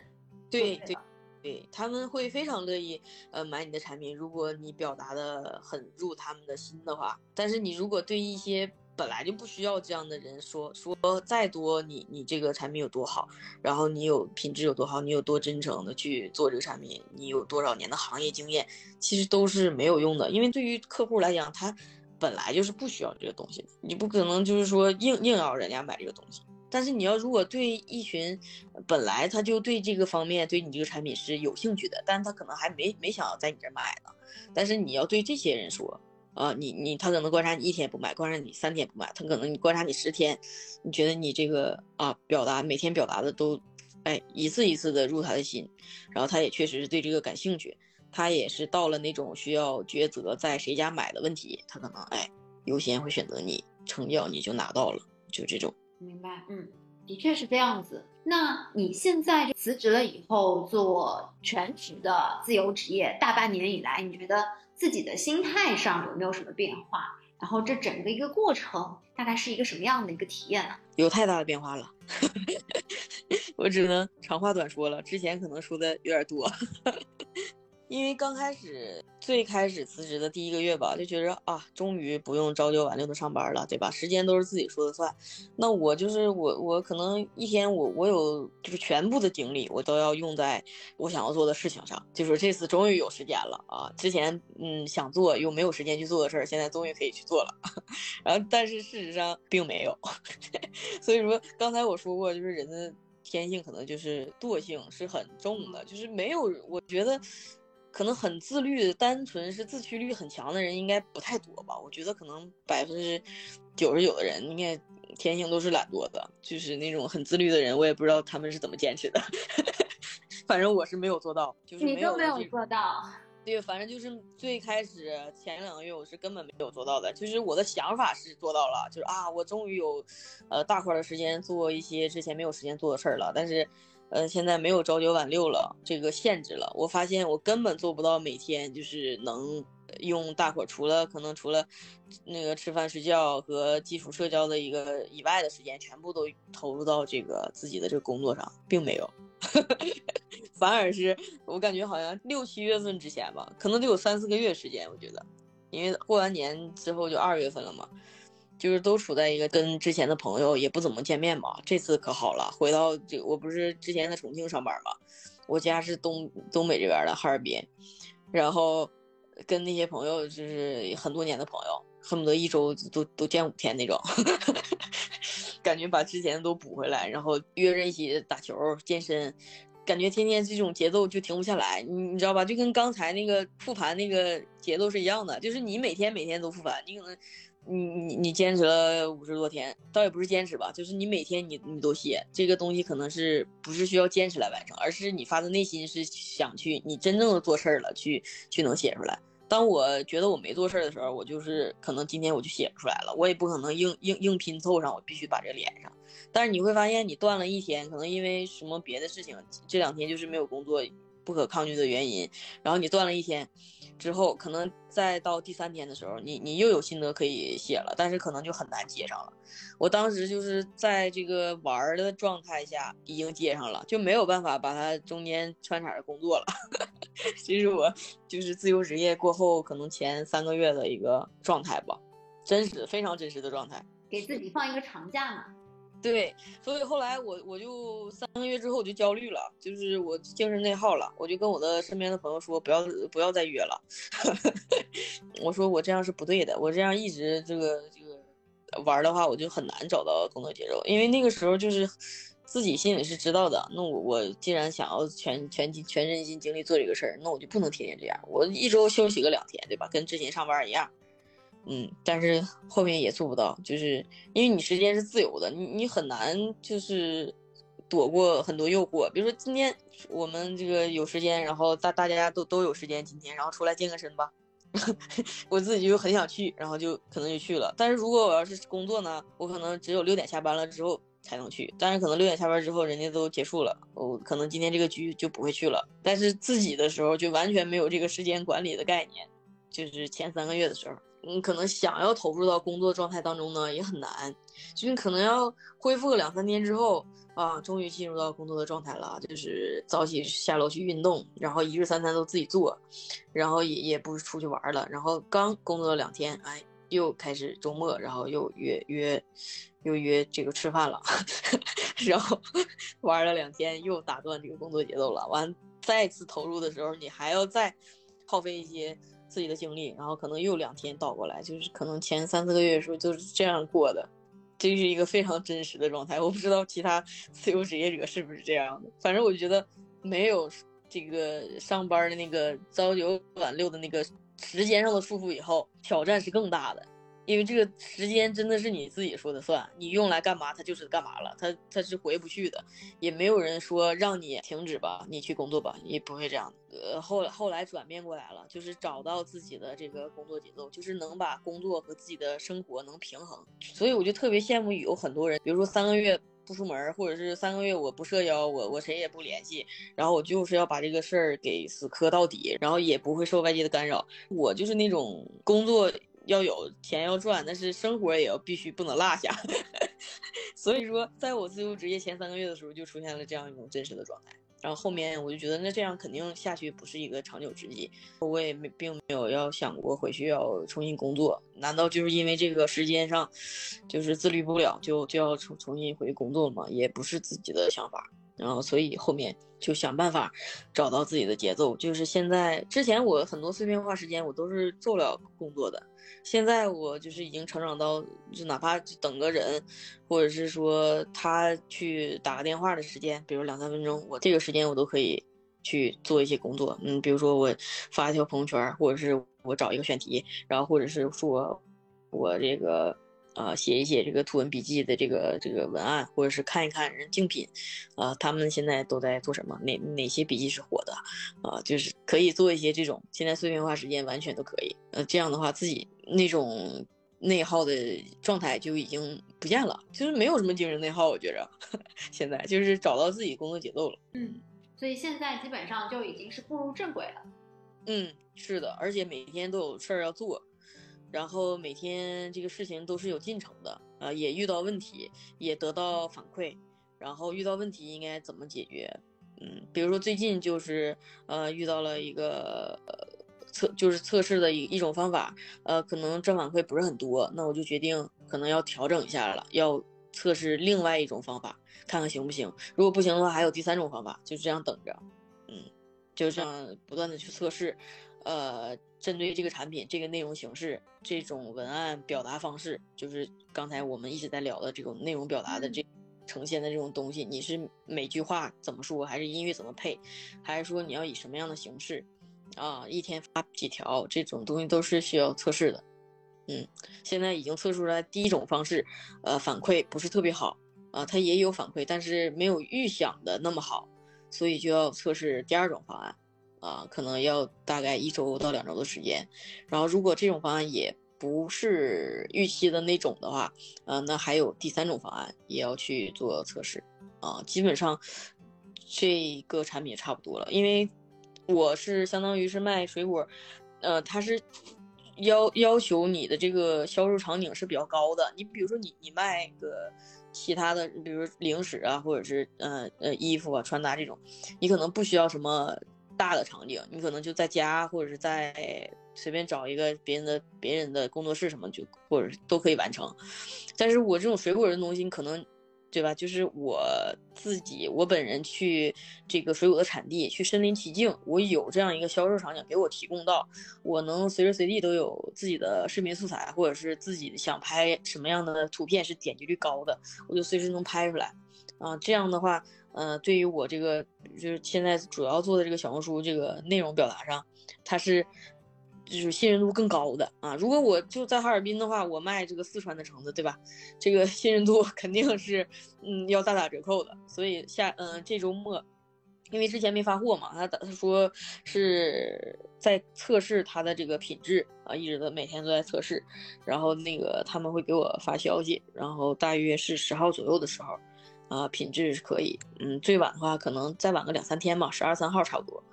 对对对，他们会非常乐意呃买你的产品，如果你表达的很入他们的心的话。但是你如果对一些本来就不需要这样的人说说再多，你你这个产品有多好，然后你有品质有多好，你有多真诚的去做这个产品，你有多少年的行业经验，其实都是没有用的。因为对于客户来讲，他本来就是不需要这个东西，你不可能就是说硬硬要人家买这个东西。但是你要如果对一群本来他就对这个方面对你这个产品是有兴趣的，但是他可能还没没想要在你这买呢，但是你要对这些人说。啊，你你他可能观察你一天不买，观察你三天不买，他可能你观察你十天，你觉得你这个啊表达每天表达的都，哎一次一次的入他的心，然后他也确实是对这个感兴趣，他也是到了那种需要抉择在谁家买的问题，他可能哎优先会选择你，成交你就拿到了，就这种。明白，嗯，的确是这样子。那你现在辞职了以后做全职的自由职业，大半年以来，你觉得？自己的心态上有没有什么变化？然后这整个一个过程大概是一个什么样的一个体验呢？有太大的变化了，我只能长话短说了。之前可能说的有点多，因为刚开始最开始辞职的第一个月吧，就觉着啊，终于不用朝九晚六的上班了，对吧？时间都是自己说了算。那我就是我，我可能一天我我有就是全部的精力，我都要用在我想要做的事情上。就是这次终于有时间了啊！之前嗯想做又没有时间去做的事儿，现在终于可以去做了。然后但是事实上并没有。所以说刚才我说过，就是人的天性可能就是惰性是很重的，就是没有我觉得。可能很自律、单纯是自驱力很强的人应该不太多吧？我觉得可能百分之九十九的人应该天性都是懒惰的，就是那种很自律的人，我也不知道他们是怎么坚持的。反正我是没有做到，就是你都没有做到。对，反正就是最开始前两个月我是根本没有做到的，就是我的想法是做到了，就是啊，我终于有呃大块的时间做一些之前没有时间做的事儿了，但是。呃，现在没有朝九晚六了，这个限制了。我发现我根本做不到每天就是能用大伙除了可能除了那个吃饭睡觉和基础社交的一个以外的时间，全部都投入到这个自己的这个工作上，并没有，反而是我感觉好像六七月份之前吧，可能得有三四个月时间，我觉得，因为过完年之后就二月份了嘛。就是都处在一个跟之前的朋友也不怎么见面嘛，这次可好了，回到这我不是之前在重庆上班嘛，我家是东东北这边的哈尔滨，然后跟那些朋友就是很多年的朋友，恨不得一周都都见五天那种，感觉把之前都补回来，然后约着一起打球健身，感觉天天这种节奏就停不下来，你你知道吧？就跟刚才那个复盘那个节奏是一样的，就是你每天每天都复盘，你可能。你你你坚持了五十多天，倒也不是坚持吧，就是你每天你你都写这个东西，可能是不是需要坚持来完成，而是你发自内心是想去，你真正的做事儿了，去去能写出来。当我觉得我没做事儿的时候，我就是可能今天我就写不出来了，我也不可能硬硬硬拼凑上，我必须把这个连上。但是你会发现，你断了一天，可能因为什么别的事情，这两天就是没有工作。不可抗拒的原因，然后你断了一天之后，可能再到第三天的时候，你你又有心得可以写了，但是可能就很难接上了。我当时就是在这个玩的状态下已经接上了，就没有办法把它中间穿插着工作了。其实我就是自由职业过后可能前三个月的一个状态吧，真实非常真实的状态，给自己放一个长假嘛。对，所以后来我我就三个月之后我就焦虑了，就是我精神内耗了，我就跟我的身边的朋友说不要不要再约了，我说我这样是不对的，我这样一直这个这个玩的话，我就很难找到工作节奏，因为那个时候就是自己心里是知道的，那我我既然想要全全全身心精力做这个事儿，那我就不能天天这样，我一周休息个两天，对吧？跟之前上班一样。嗯，但是后面也做不到，就是因为你时间是自由的，你你很难就是躲过很多诱惑。比如说今天我们这个有时间，然后大大家都都有时间，今天然后出来健个身吧，我自己就很想去，然后就可能就去了。但是如果我要是工作呢，我可能只有六点下班了之后才能去，但是可能六点下班之后人家都结束了，我可能今天这个局就不会去了。但是自己的时候就完全没有这个时间管理的概念，就是前三个月的时候。你可能想要投入到工作状态当中呢，也很难，就是可能要恢复个两三天之后啊，终于进入到工作的状态了，就是早起下楼去运动，然后一日三餐都自己做，然后也也不出去玩了，然后刚工作了两天，哎，又开始周末，然后又约约，又约这个吃饭了，然后 玩了两天，又打断这个工作节奏了，完再次投入的时候，你还要再耗费一些。自己的经历，然后可能又两天倒过来，就是可能前三四个月的时候就是这样过的，这是一个非常真实的状态。我不知道其他 自由职业者是不是这样的，反正我觉得没有这个上班的那个朝九晚六的那个时间上的束缚以后，挑战是更大的。因为这个时间真的是你自己说的算，你用来干嘛，它就是干嘛了，它它是回不去的，也没有人说让你停止吧，你去工作吧，也不会这样。呃，后来后来转变过来了，就是找到自己的这个工作节奏，就是能把工作和自己的生活能平衡。所以我就特别羡慕有很多人，比如说三个月不出门，或者是三个月我不社交，我我谁也不联系，然后我就是要把这个事儿给死磕到底，然后也不会受外界的干扰。我就是那种工作。要有钱要赚，但是生活也要必须不能落下。所以说，在我自由职业前三个月的时候，就出现了这样一种真实的状态。然后后面我就觉得那这样肯定下去不是一个长久之计，我也没并没有要想过回去要重新工作，难道就是因为这个时间上就是自律不了就就要重重新回去工作吗？也不是自己的想法。然后，所以后面就想办法找到自己的节奏。就是现在，之前我很多碎片化时间我都是做了工作的。现在我就是已经成长到，就哪怕等个人，或者是说他去打个电话的时间，比如两三分钟，我这个时间我都可以去做一些工作。嗯，比如说我发一条朋友圈，或者是我找一个选题，然后或者是说我这个。啊，写一写这个图文笔记的这个这个文案，或者是看一看人竞品，啊，他们现在都在做什么？哪哪些笔记是火的？啊，就是可以做一些这种，现在碎片化时间完全都可以。呃，这样的话，自己那种内耗的状态就已经不见了，就是没有什么精神内耗。我觉着 现在就是找到自己工作节奏了。嗯，所以现在基本上就已经是步入正轨了。嗯，是的，而且每天都有事儿要做。然后每天这个事情都是有进程的，呃，也遇到问题，也得到反馈，然后遇到问题应该怎么解决？嗯，比如说最近就是呃遇到了一个测就是测试的一一种方法，呃，可能正反馈不是很多，那我就决定可能要调整一下了，要测试另外一种方法，看看行不行。如果不行的话，还有第三种方法，就这样等着，嗯，就这样不断的去测试。呃，针对这个产品、这个内容形式、这种文案表达方式，就是刚才我们一直在聊的这种内容表达的这呈现的这种东西，你是每句话怎么说，还是音乐怎么配，还是说你要以什么样的形式啊？一天发几条，这种东西都是需要测试的。嗯，现在已经测出来第一种方式，呃，反馈不是特别好啊，它也有反馈，但是没有预想的那么好，所以就要测试第二种方案。啊，可能要大概一周到两周的时间，然后如果这种方案也不是预期的那种的话，呃，那还有第三种方案也要去做测试，啊，基本上这个产品差不多了，因为我是相当于是卖水果，呃，它是要要求你的这个销售场景是比较高的，你比如说你你卖个其他的，比如零食啊，或者是呃呃衣服啊穿搭这种，你可能不需要什么。大的场景，你可能就在家，或者是在随便找一个别人的别人的工作室什么，就或者都可以完成。但是我这种水果的东西，可能，对吧？就是我自己，我本人去这个水果的产地，去身临其境，我有这样一个销售场景给我提供到，我能随时随地都有自己的视频素材，或者是自己想拍什么样的图片是点击率高的，我就随时能拍出来。啊，这样的话。呃，对于我这个就是现在主要做的这个小红书这个内容表达上，它是就是信任度更高的啊。如果我就在哈尔滨的话，我卖这个四川的橙子，对吧？这个 信任度肯定是嗯要大打折扣的。所以下嗯这周末，因为之前没发货嘛，他他说是在测试它的这个品质啊，一直都每天都在测试，然后那个他们会给我发消息，然后大约是十号左右的时候。啊，品质是可以，嗯，最晚的话可能再晚个两三天吧，十二三号差不多。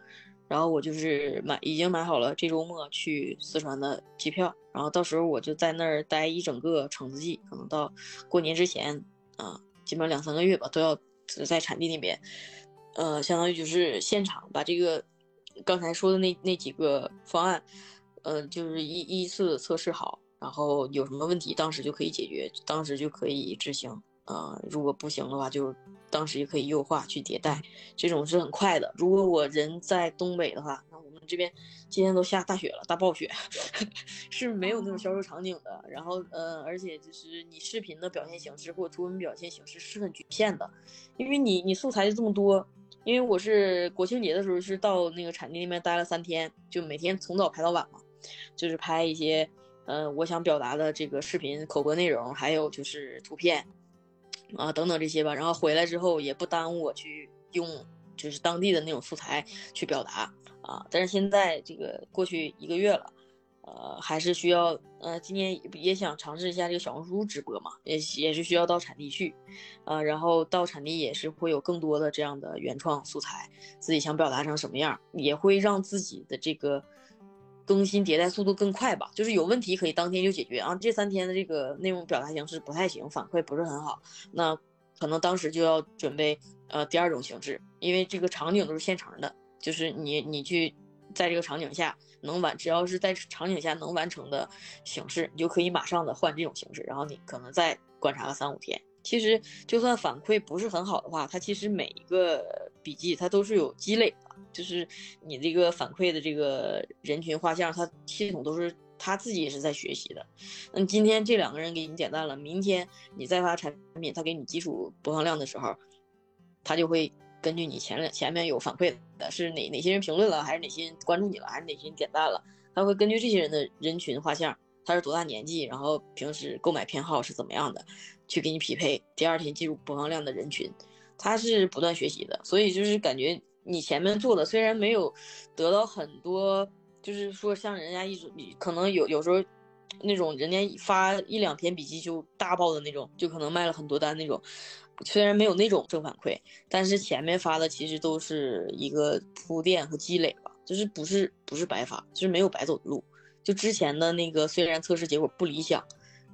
然后我就是买，已经买好了这周末去四川的机票，然后到时候我就在那儿待一整个橙子季，可能到过年之前啊，基本两三个月吧，都要在产地那边，呃，相当于就是现场把这个刚才说的那那几个方案，呃，就是依依次测试好，然后有什么问题当时就可以解决，当时就可以执行。啊，如果不行的话，就当时也可以优化去迭代，这种是很快的。如果我人在东北的话，那我们这边今天都下大雪了，大暴雪，是没有那种销售场景的。然后，呃，而且就是你视频的表现形式或图文表现形式是很局限的，因为你你素材就这么多。因为我是国庆节的时候是到那个产地那边待了三天，就每天从早拍到晚嘛，就是拍一些，呃，我想表达的这个视频口播内容，还有就是图片。啊，等等这些吧，然后回来之后也不耽误我去用，就是当地的那种素材去表达啊。但是现在这个过去一个月了，呃，还是需要，呃，今年也想尝试一下这个小红书直播嘛，也也是需要到产地去，啊，然后到产地也是会有更多的这样的原创素材，自己想表达成什么样，也会让自己的这个。更新迭代速度更快吧，就是有问题可以当天就解决啊。这三天的这个内容表达形式不太行，反馈不是很好，那可能当时就要准备呃第二种形式，因为这个场景都是现成的，就是你你去在这个场景下能完，只要是在场景下能完成的形式，你就可以马上的换这种形式，然后你可能再观察个三五天。其实就算反馈不是很好的话，它其实每一个笔记它都是有积累，就是你这个反馈的这个人群画像，它系统都是。他自己也是在学习的，那今天这两个人给你点赞了，明天你再发产品，他给你基础播放量的时候，他就会根据你前两前面有反馈的是哪哪些人评论了，还是哪些人关注你了，还是哪些人点赞了，他会根据这些人的人群画像，他是多大年纪，然后平时购买偏好是怎么样的，去给你匹配第二天进入播放量的人群，他是不断学习的，所以就是感觉你前面做的虽然没有得到很多。就是说，像人家一种，可能有有时候，那种人家发一两篇笔记就大爆的那种，就可能卖了很多单那种。虽然没有那种正反馈，但是前面发的其实都是一个铺垫和积累吧，就是不是不是白发，就是没有白走的路。就之前的那个，虽然测试结果不理想，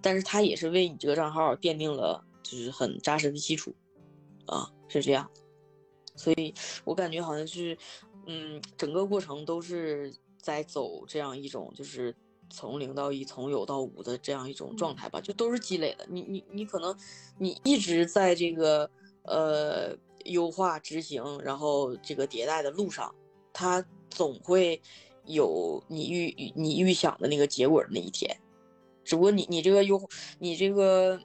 但是他也是为你这个账号奠定了就是很扎实的基础，啊，是这样。所以我感觉好像是，嗯，整个过程都是。在走这样一种就是从零到一，从有到无的这样一种状态吧，就都是积累的。你你你可能你一直在这个呃优化执行，然后这个迭代的路上，它总会有你预你预想的那个结果的那一天。只不过你你这个优你这个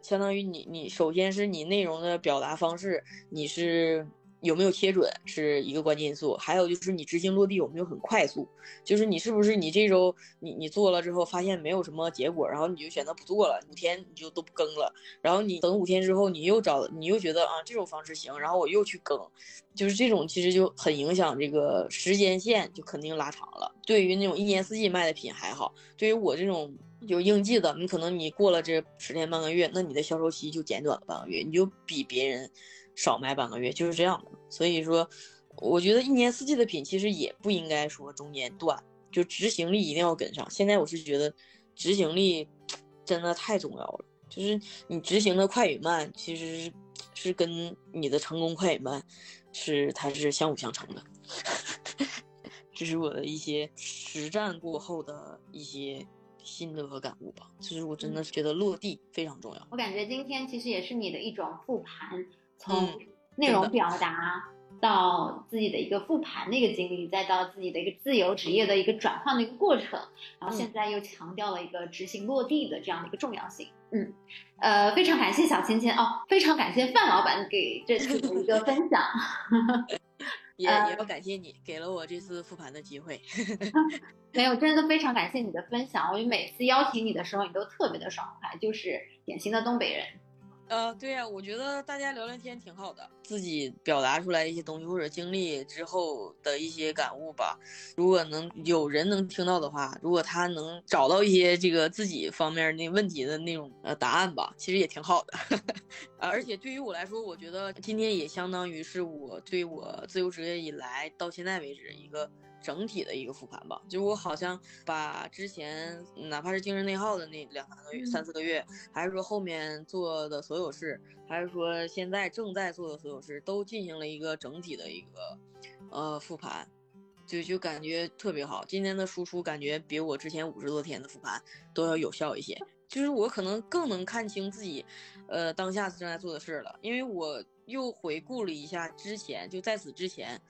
相当于你你首先是你内容的表达方式，你是。有没有切准是一个关键因素，还有就是你执行落地有没有很快速，就是你是不是你这周你你做了之后发现没有什么结果，然后你就选择不做了，五天你就都不更了，然后你等五天之后你又找你又觉得啊这种方式行，然后我又去更，就是这种其实就很影响这个时间线，就肯定拉长了。对于那种一年四季卖的品还好，对于我这种有应季的，你可能你过了这十天半个月，那你的销售期就减短了半个月，你就比别人。少卖半个月就是这样的，所以说，我觉得一年四季的品其实也不应该说中间断，就执行力一定要跟上。现在我是觉得执行力真的太重要了，就是你执行的快与慢，其实是跟你的成功快与慢是它是相辅相成的。这是我的一些实战过后的一些心得和感悟吧。其实我真的是觉得落地非常重要。我感觉今天其实也是你的一种复盘。从内容表达到自己的一个复盘的一个经历，再到自己的一个自由职业的一个转换的一个过程，然后现在又强调了一个执行落地的这样的一个重要性。嗯，呃，非常感谢小芊芊哦，非常感谢范老板给这次的一个分享，也也要感谢你给了我这次复盘的机会。没有，真的非常感谢你的分享。我每次邀请你的时候，你都特别的爽快，就是典型的东北人。呃，对呀，我觉得大家聊聊天挺好的，自己表达出来一些东西或者经历之后的一些感悟吧。如果能有人能听到的话，如果他能找到一些这个自己方面那问题的那种呃答案吧，其实也挺好的。而且对于我来说，我觉得今天也相当于是我对我自由职业以来到现在为止一个。整体的一个复盘吧，就我好像把之前哪怕是精神内耗的那两三个月、三四个月，还是说后面做的所有事，还是说现在正在做的所有事，都进行了一个整体的一个呃复盘，就就感觉特别好。今天的输出感觉比我之前五十多天的复盘都要有效一些，就是我可能更能看清自己，呃当下正在做的事了，因为我又回顾了一下之前，就在此之前。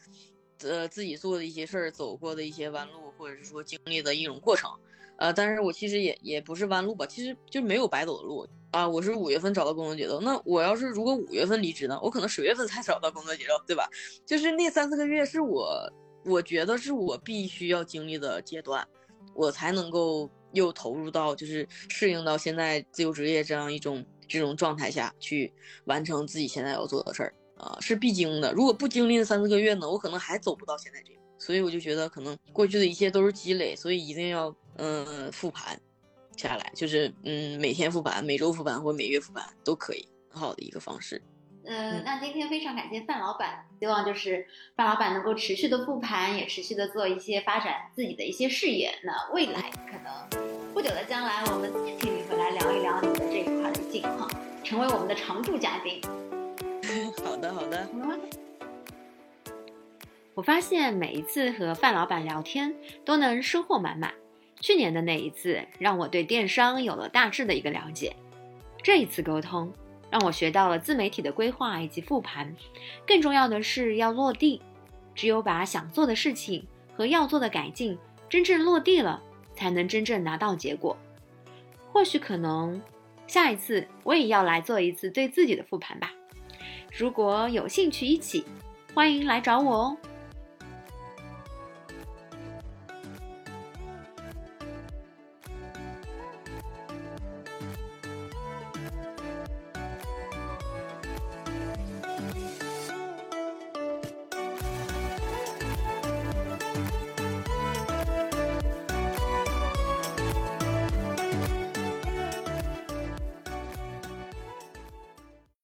呃，自己做的一些事儿，走过的一些弯路，或者是说经历的一种过程，呃，但是我其实也也不是弯路吧，其实就没有白走的路啊。我是五月份找到工作节奏，那我要是如果五月份离职呢，我可能十月份才找到工作节奏，对吧？就是那三四个月是我，我觉得是我必须要经历的阶段，我才能够又投入到就是适应到现在自由职业这样一种这种状态下去完成自己现在要做的事儿。啊，是必经的。如果不经历那三四个月呢，我可能还走不到现在这步。所以我就觉得，可能过去的一切都是积累，所以一定要嗯复盘下来，就是嗯每天复盘、每周复盘或每月复盘都可以，很好的一个方式。嗯，那今天非常感谢范老板，希望就是范老板能够持续的复盘，也持续的做一些发展自己的一些事业。那未来可能不久的将来，我们再请你回来聊一聊你的这一块的近况。成为我们的常驻嘉宾。好的，好的。我发现每一次和范老板聊天都能收获满满。去年的那一次让我对电商有了大致的一个了解，这一次沟通让我学到了自媒体的规划以及复盘，更重要的是要落地。只有把想做的事情和要做的改进真正落地了，才能真正拿到结果。或许可能下一次我也要来做一次对自己的复盘吧。如果有兴趣一起，欢迎来找我哦。